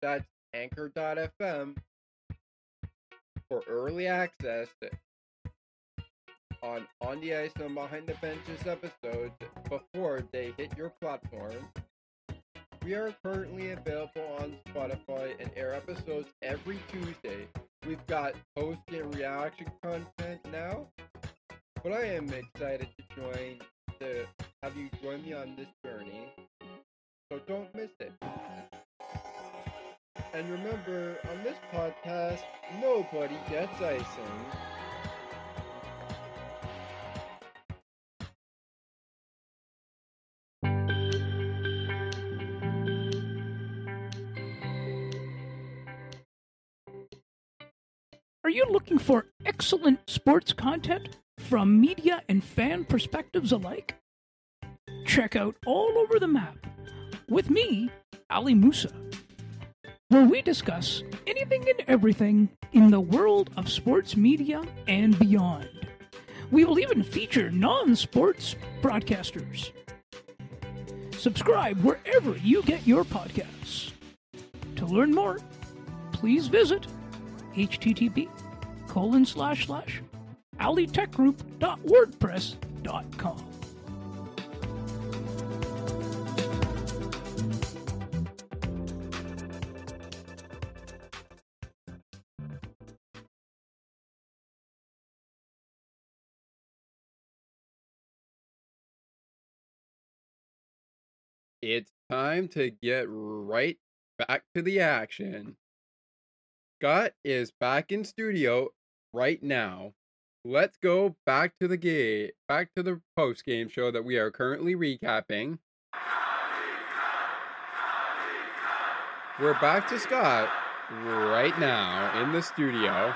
that's anchor.fm for early access on On the Ice and Behind the Benches episodes before they hit your platform. We are currently available on Spotify and air episodes every Tuesday. We've got post and reaction content now, but I am excited to join to have you join me on this journey. So don't miss it. And remember, on this podcast, nobody gets icing. You looking for excellent sports content from media and fan perspectives alike? Check out All Over the Map with me, Ali Musa, where we discuss anything and everything in the world of sports media and beyond. We will even feature non sports broadcasters. Subscribe wherever you get your podcasts. To learn more, please visit http colon slash slash alleytechgroup.wordpress.com. It's time to get right back to the action. Scott is back in studio right now. Let's go back to the game, back to the post game show that we are currently recapping. We're back to Scott right now in the studio.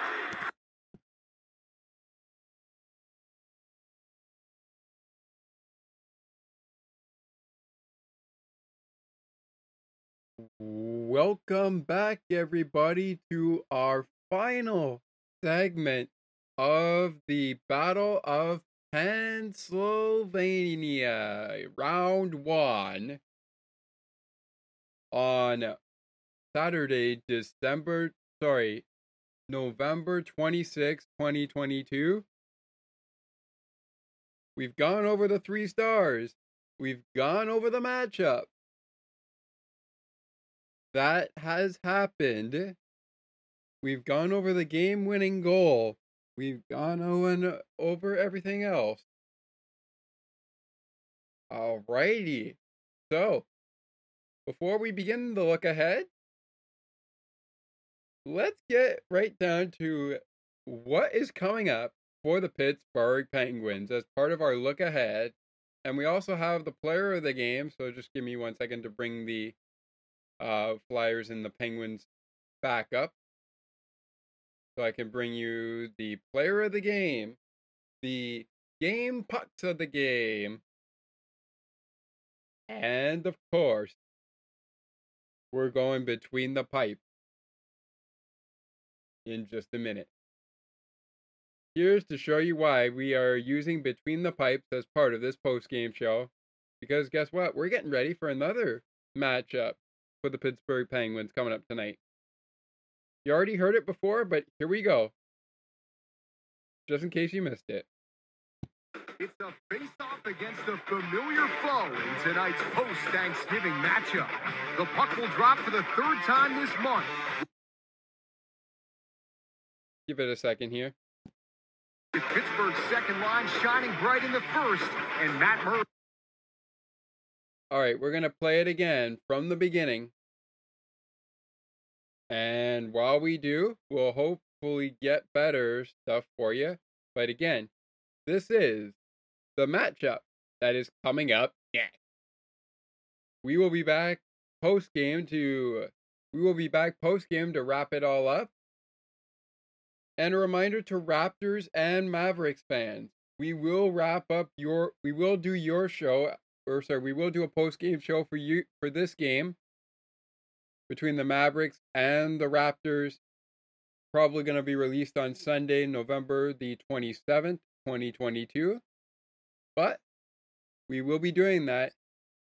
Welcome back, everybody, to our final segment of the Battle of Pennsylvania, round one, on Saturday, December, sorry, November 26, 2022. We've gone over the three stars. We've gone over the matchup that has happened. We've gone over the game winning goal. We've gone on over everything else. Alrighty. So, before we begin the look ahead, let's get right down to what is coming up for the Pittsburgh Penguins as part of our look ahead. And we also have the player of the game. So, just give me one second to bring the uh, Flyers and the Penguins back up. So I can bring you the player of the game, the game pucks of the game, and of course, we're going between the pipe in just a minute. Here's to show you why we are using Between the Pipes as part of this post game show. Because guess what? We're getting ready for another matchup for the Pittsburgh Penguins coming up tonight. You already heard it before, but here we go. Just in case you missed it. It's a face-off against a familiar foe in tonight's post-Thanksgiving matchup. The puck will drop for the third time this month. Give it a second here. With Pittsburgh's second line shining bright in the first, and Matt Murray. All right, we're going to play it again from the beginning. And while we do, we'll hopefully get better stuff for you. But again, this is the matchup that is coming up next. We will be back post game to we will be back post game to wrap it all up. And a reminder to Raptors and Mavericks fans, we will wrap up your we will do your show or sorry, we will do a post game show for you for this game between the Mavericks and the Raptors. Probably going to be released on Sunday, November the 27th, 2022. But we will be doing that.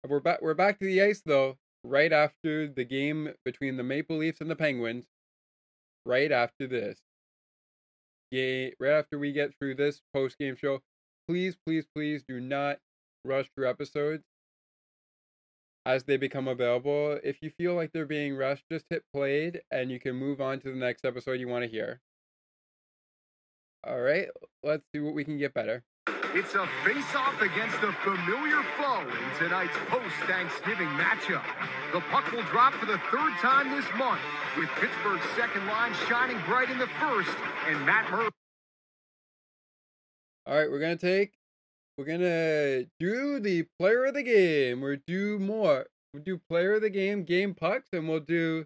We're back we're back to the ice though, right after the game between the Maple Leafs and the Penguins. Right after this. Yeah, right after we get through this post game show. Please, please, please do not rush through episodes as they become available. If you feel like they're being rushed, just hit played and you can move on to the next episode you want to hear. All right, let's see what we can get better. It's a face-off against a familiar foe in tonight's post-Thanksgiving matchup. The puck will drop for the third time this month, with Pittsburgh's second line shining bright in the first, and Matt Murray. All right, we're gonna take, we're gonna do the player of the game. We'll do more. We'll do player of the game, game pucks, and we'll do,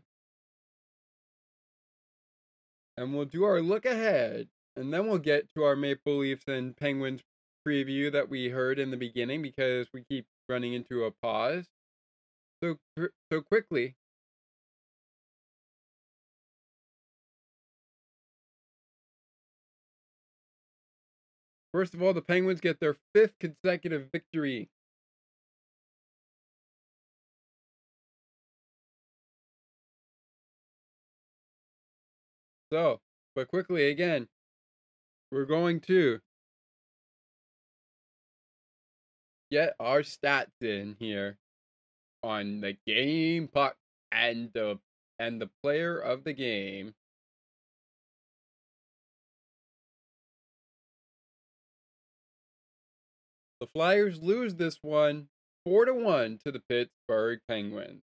and we'll do our look ahead, and then we'll get to our Maple Leafs and Penguins preview that we heard in the beginning because we keep running into a pause. So so quickly. First of all, the Penguins get their fifth consecutive victory. So, but quickly again, we're going to get our stats in here on the game puck and the and the player of the game. The Flyers lose this one 4 to 1 to the Pittsburgh Penguins.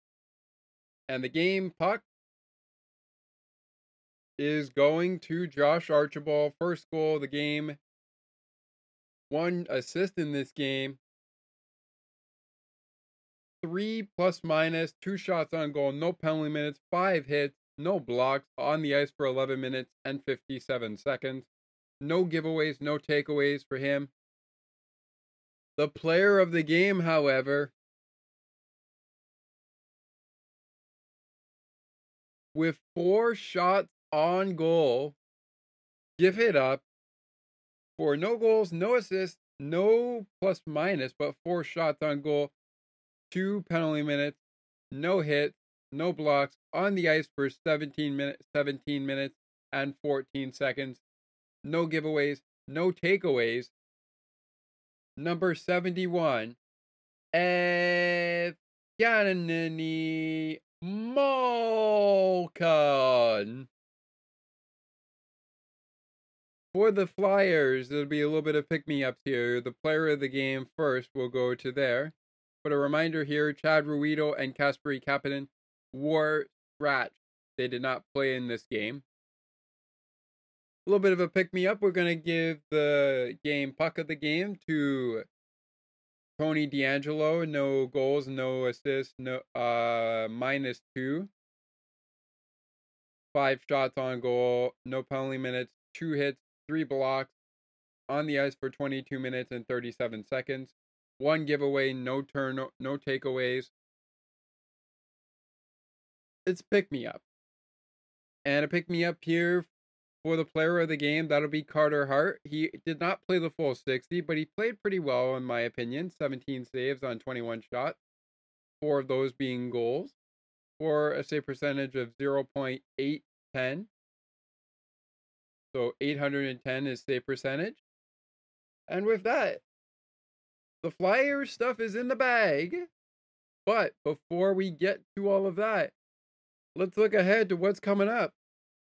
And the game puck is going to Josh Archibald. First goal of the game. One assist in this game. Three plus minus, two shots on goal, no penalty minutes, five hits, no blocks on the ice for 11 minutes and 57 seconds. No giveaways, no takeaways for him. The player of the game, however, with four shots on goal, give it up for no goals, no assists, no plus minus, but four shots on goal, two penalty minutes, no hits, no blocks on the ice for 17 minutes, 17 minutes and 14 seconds. No giveaways, no takeaways. Number 71, Evgeny Malkin. For the Flyers, there'll be a little bit of pick me ups here. The player of the game first will go to there. But a reminder here Chad Ruhwedel and Kasperi Kapanen were scratched. They did not play in this game. A little bit of a pick me up. We're going to give the game puck of the game to Tony DeAngelo. No goals, no assists, no uh minus two. Five shots on goal, no penalty minutes, two hits, three blocks on the ice for 22 minutes and 37 seconds. One giveaway, no turn, no takeaways. It's pick me up. And a pick me up here for the player of the game, that'll be Carter Hart. He did not play the full 60, but he played pretty well, in my opinion. 17 saves on 21 shots, four of those being goals, for a save percentage of 0.810. So 810 is save percentage. And with that, the Flyers stuff is in the bag. But before we get to all of that, let's look ahead to what's coming up.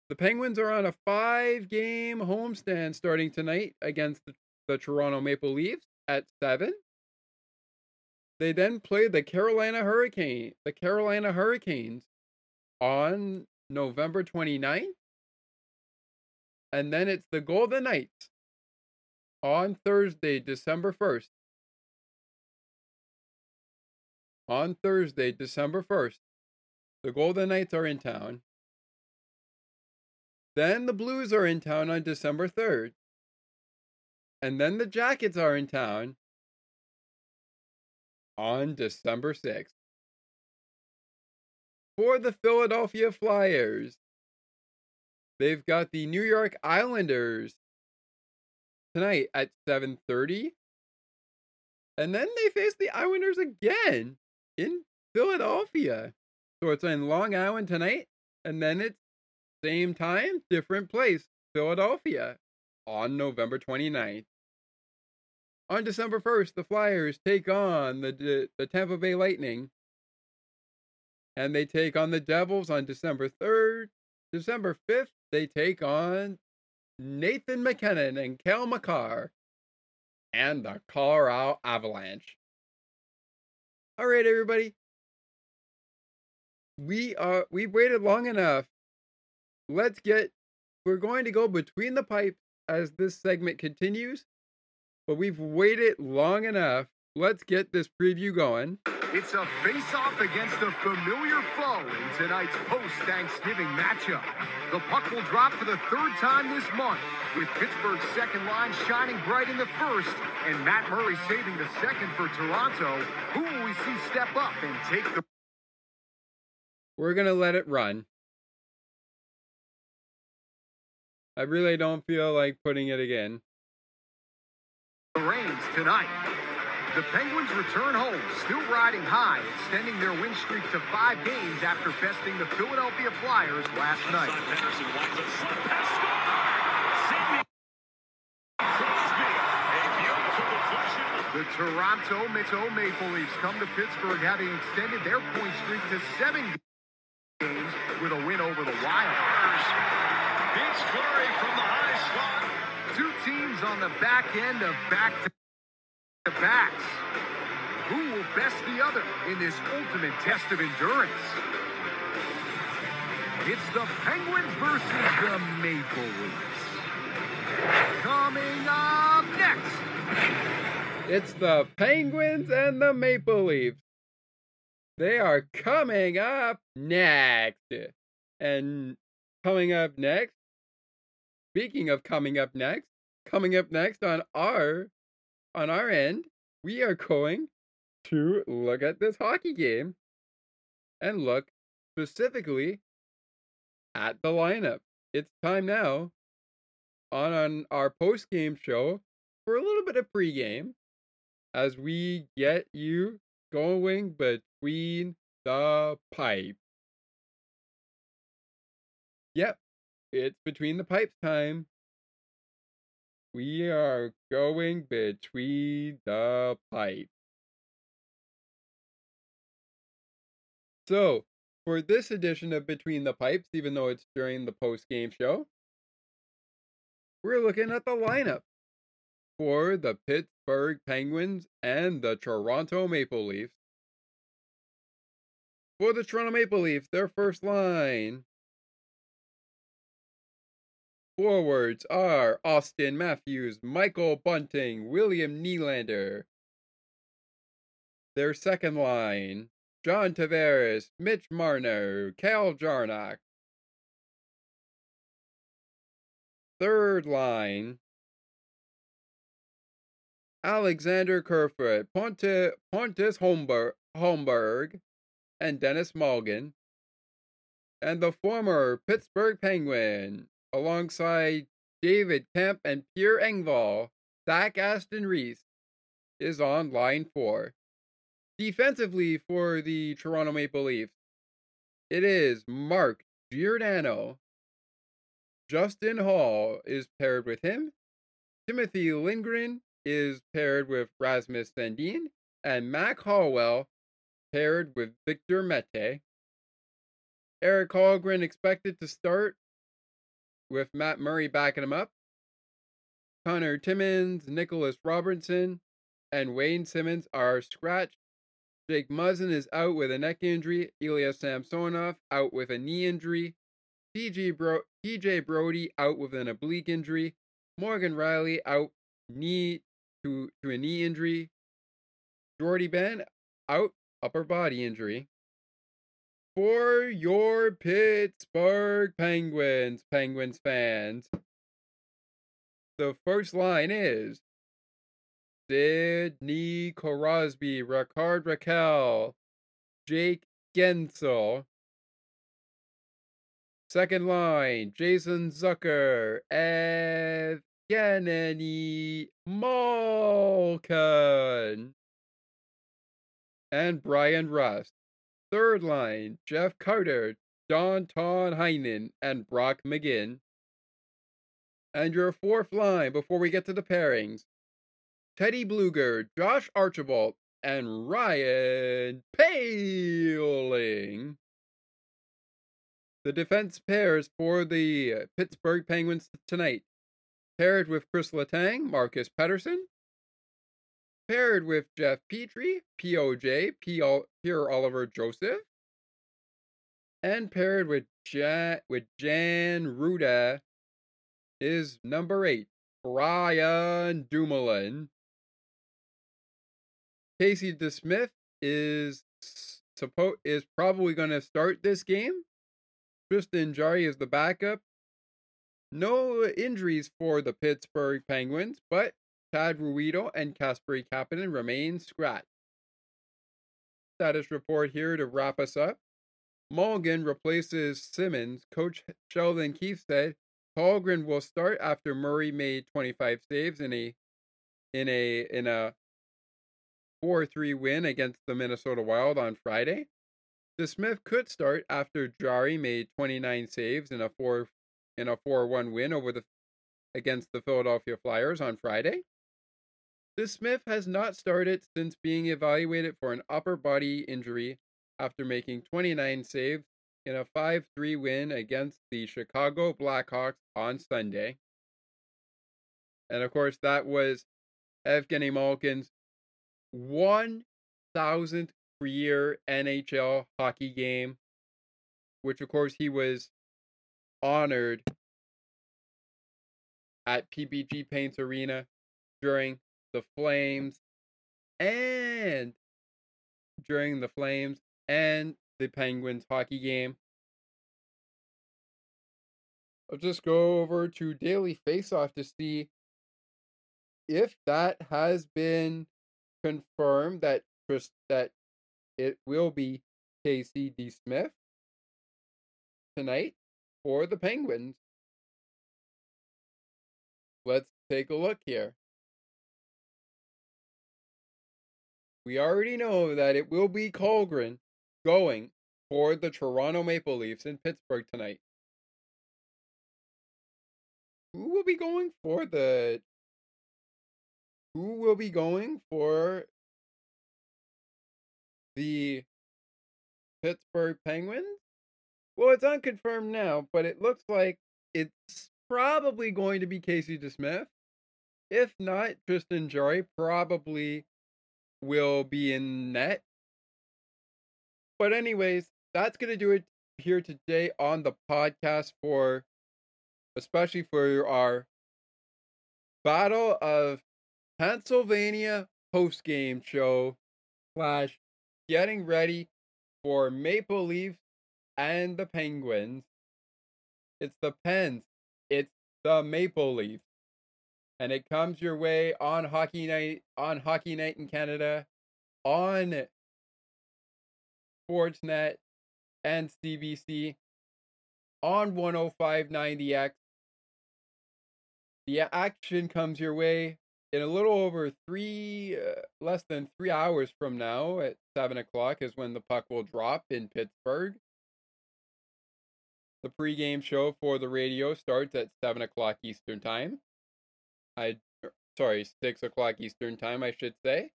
The Penguins are on a five game homestand starting tonight against the, Toronto Maple Leafs at 7. They then play the Carolina Hurricane, the Carolina Hurricanes on November 29th. And then it's the Golden Knights on Thursday, December 1st. On Thursday, December 1st, the Golden Knights are in town. Then the Blues are in town on December 3rd. And then the Jackets are in town on December 6th. For the Philadelphia Flyers, they've got the New York Islanders tonight at 7:30. And then they face the Islanders again in Philadelphia. So it's in Long Island tonight and then it's same time, different place, Philadelphia on November 29th. On December 1st, the Flyers take on the the Tampa Bay Lightning and they take on the Devils on December 3rd. December 5th, they take on Nathan MacKinnon and Cale Makar and the Colorado Avalanche. All right, everybody. We are we've waited long enough. Let's get we're going to go between the pipes as this segment continues. But we've waited long enough. Let's get this preview going. It's a face-off against a familiar foe in tonight's post-Thanksgiving matchup. The puck will drop for the third time this month, with Pittsburgh's second line shining bright in the first, and Matt Murray saving the second for Toronto. Who will we see step up and take the... We're going to let it run. I really don't feel like putting it again. The reins tonight. The Penguins return home, still riding high, extending their win streak to five games after besting the Philadelphia Flyers last night. The Toronto Mito Maple Leafs come to Pittsburgh having extended their point streak to seven games with a win over the Wild. Beats Fleury from the high slot. Two teams on the back end of back to backs. who will best the other in this ultimate test of endurance. It's the Penguins versus the Maple Leafs. Coming up next. It's the Penguins and the Maple Leafs. They are coming up next. And coming up next, speaking of coming up next, coming up next on our on our end, we are going to look at this hockey game and look specifically at the lineup. It's time now on, on our post game show for a little bit of pregame as we get you going between the pipe. Yep, it's between the pipes time. We are going between the pipes. So, for this edition of Between the Pipes, even though it's during the post game show, we're looking at the lineup for the Pittsburgh Penguins and the Toronto Maple Leafs. For the Toronto Maple Leafs, their first line. Forwards are Auston Matthews, Michael Bunting, William Nylander. Their second line John Tavares, Mitch Marner, Calle Jarnkrok. Third line Alexander Kerfoot, Ponte, Pontus Holmberg, Holmberg, and Denis Malgin. And the former Pittsburgh Penguin, alongside David Kampf and Pierre Engvall, Zach Aston Reese, is on line four. Defensively for the Toronto Maple Leafs, it is Mark Giordano. Justin Holl is paired with him. Timothy Liljegren is paired with Rasmus Sandin. And Mac Hollowell paired with Victor Mete. Eric Källgren expected to start with Matt Murray backing him up. Connor Timmins, Nicholas Robertson, and Wayne Simmonds are scratched Jake Muzzin is out with a neck injury. Ilya Samsonov out with a knee injury. TJ, Bro- TJ Brodie out with an oblique injury. Morgan Rielly out knee to, to a knee injury. Jordie Benn out upper body injury. For your Pittsburgh Penguins, Penguins fans, the first line is Sidney Crosby, Rickard Rakell, Jake Guentzel. Second line, Jason Zucker, Evgeny Malkin, and Bryan Rust. Third line, Jeff Carter, Don Danton Heinen, and Brock McGinn. And your fourth line before we get to the pairings Teddy Blueger, Josh Archibald, and Ryan Poehling. The defense pairs for the uh, Pittsburgh Penguins tonight. Paired with Chris Letang, Marcus Pettersson. Paired with Jeff Petry, POJ, Pierre Oliver Joseph. And paired with Jan, with Jan Rutta is number eight, Brian Dumoulin. Casey DeSmith is suppo- is probably going to start this game. Tristan Jarry is the backup. No injuries for the Pittsburgh Penguins, but Chad Ruhwedel and Kasperi Kapanen remain scratched. Status report here to wrap us up. Malgin replaces Simmonds. Coach Sheldon Keefe said Källgren will start after Murray made 25 saves in a in a in a 4 3 win against the Minnesota Wild on Friday. DeSmith could start after Jarry made 29 saves in a 4 in a 4-1 win over the against the Philadelphia Flyers on Friday. DeSmith has not started since being evaluated for an upper body injury after making 29 saves in a 5-3 win against the Chicago Blackhawks on Sunday. And of course that was Evgeny Malkin's one thousandth career NHL hockey game, which of course he was honored at PPG Paints Arena during the Flames and during the Flames and the Penguins hockey game. I'll just go over to Daily Faceoff to see if that has been confirmed that Chris that it will be Casey DeSmith tonight for the Penguins. Let's take a look here. We already know that it will be Källgren going for the Toronto Maple Leafs in Pittsburgh tonight. Who will be going for the who will be going for the Pittsburgh Penguins? Well, it's unconfirmed now, but it looks like it's probably going to be Casey DeSmith. If not, Tristan Jarry probably will be in net. But anyways, that's going to do it here today on the podcast for especially for our Battle of Pennsylvania post game show slash getting ready for Maple Leafs and the Penguins. It's the Pens. It's the Maple Leafs. And it comes your way on Hockey Night on Hockey Night in Canada on Sportsnet and CBC on 105.90X. The action comes your way in a little over three, uh, less than three hours from now at seven o'clock is when the puck will drop in Pittsburgh. The pregame show for the radio starts at seven o'clock Eastern time. I, er, sorry, six o'clock Eastern time, I should say.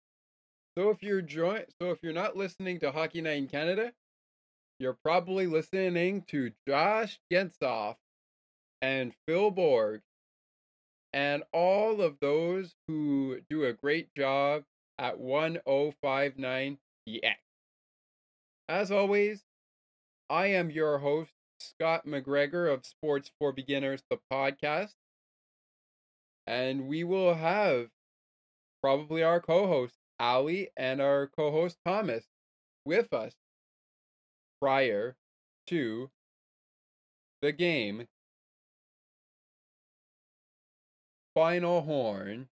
So if you're join, so if you're not listening to Hockey Night in Canada, you're probably listening to Josh Getzoff and Phil Bourque and all of those who do a great job at 1059 DX. As always, I am your host, Scott McGregor of Sports for Beginners, the podcast. And we will have probably our co host, Ali, and our co host, Thomas, with us prior to the game. Final horn,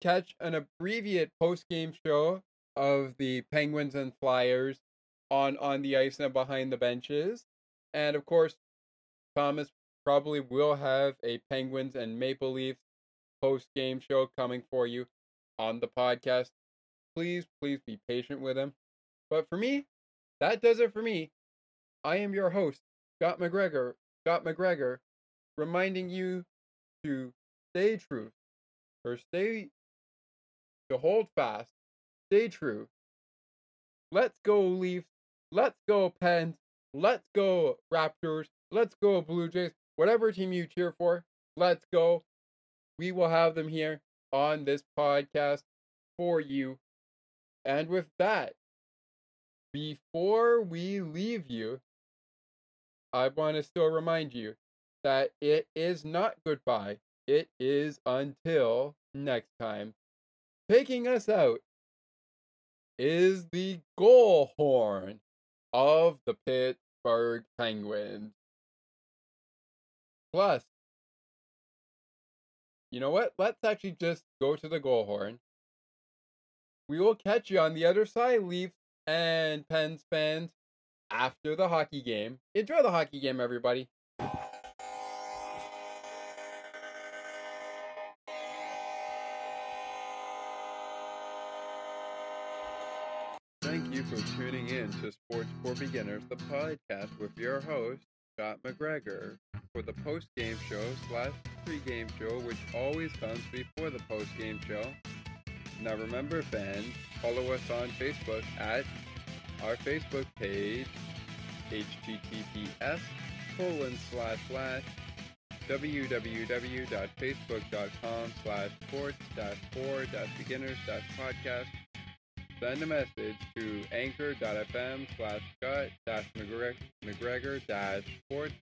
catch an abbreviated post-game show of the Penguins and Flyers on on the ice and behind the benches, and of course, Thomas probably will have a Penguins and Maple Leafs post-game show coming for you on the podcast. Please, please be patient with him. But for me, that does it for me. I am your host, Scott McGregor. Scott McGregor, reminding you to stay true or stay to hold fast, stay true. Let's go Leafs. Let's go Pens. Let's go Raptors. Let's go Blue Jays. Whatever team you cheer for, let's go. We will have them here on this podcast for you. And with that, before we leave you, I want to still remind you that it is not goodbye. It is until next time. Taking us out is the goal horn of the Pittsburgh Penguins. Plus, you know what? Let's actually just go to the goal horn. We will catch you on the other side, Leafs and Pens fans, after the hockey game. Enjoy the hockey game, everybody. Thank you for tuning in to Sports for Beginners, the podcast with your host, Scott McGregor, for the post game show slash pre game show, which always comes before the post game show. Now, remember, fans, follow us on Facebook at our Facebook page, https colon slash slash www.facebook.com slash sports dash four dash beginners dash podcast send a message to anchor.fm slash Scott dash McGregor dash sports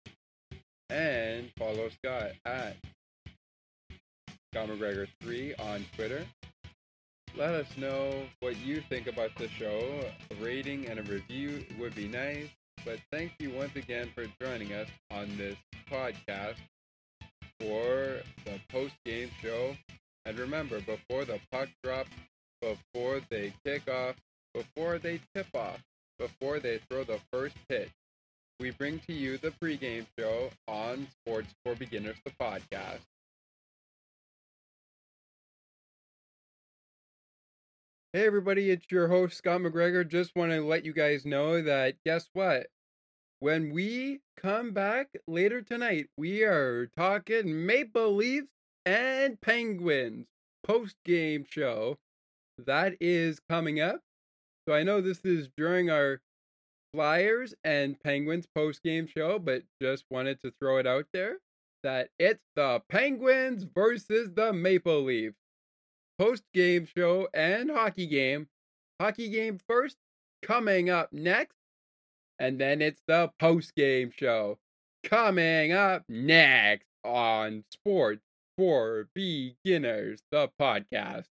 and follow Scott at Scott McGregor3 on Twitter. Let us know what you think about the show. A rating and a review would be nice. But thank you once again for joining us on this podcast for the post game show. And remember, before the puck drops, before they kick off, before they tip off, before they throw the first pitch, we bring to you the pregame show on Sports for Beginners, the podcast. Hey everybody, it's your host Scott McGregor. Just want to let you guys know that guess what? When we come back later tonight, we are talking Maple Leafs and Penguins post game show. That is coming up. So I know this is during our Flyers and Penguins post game show, but just wanted to throw it out there that it's the Penguins versus the Maple Leafs post game show and hockey game. Hockey game first, coming up next. And then it's the post game show coming up next on Sports for Beginners, the podcast.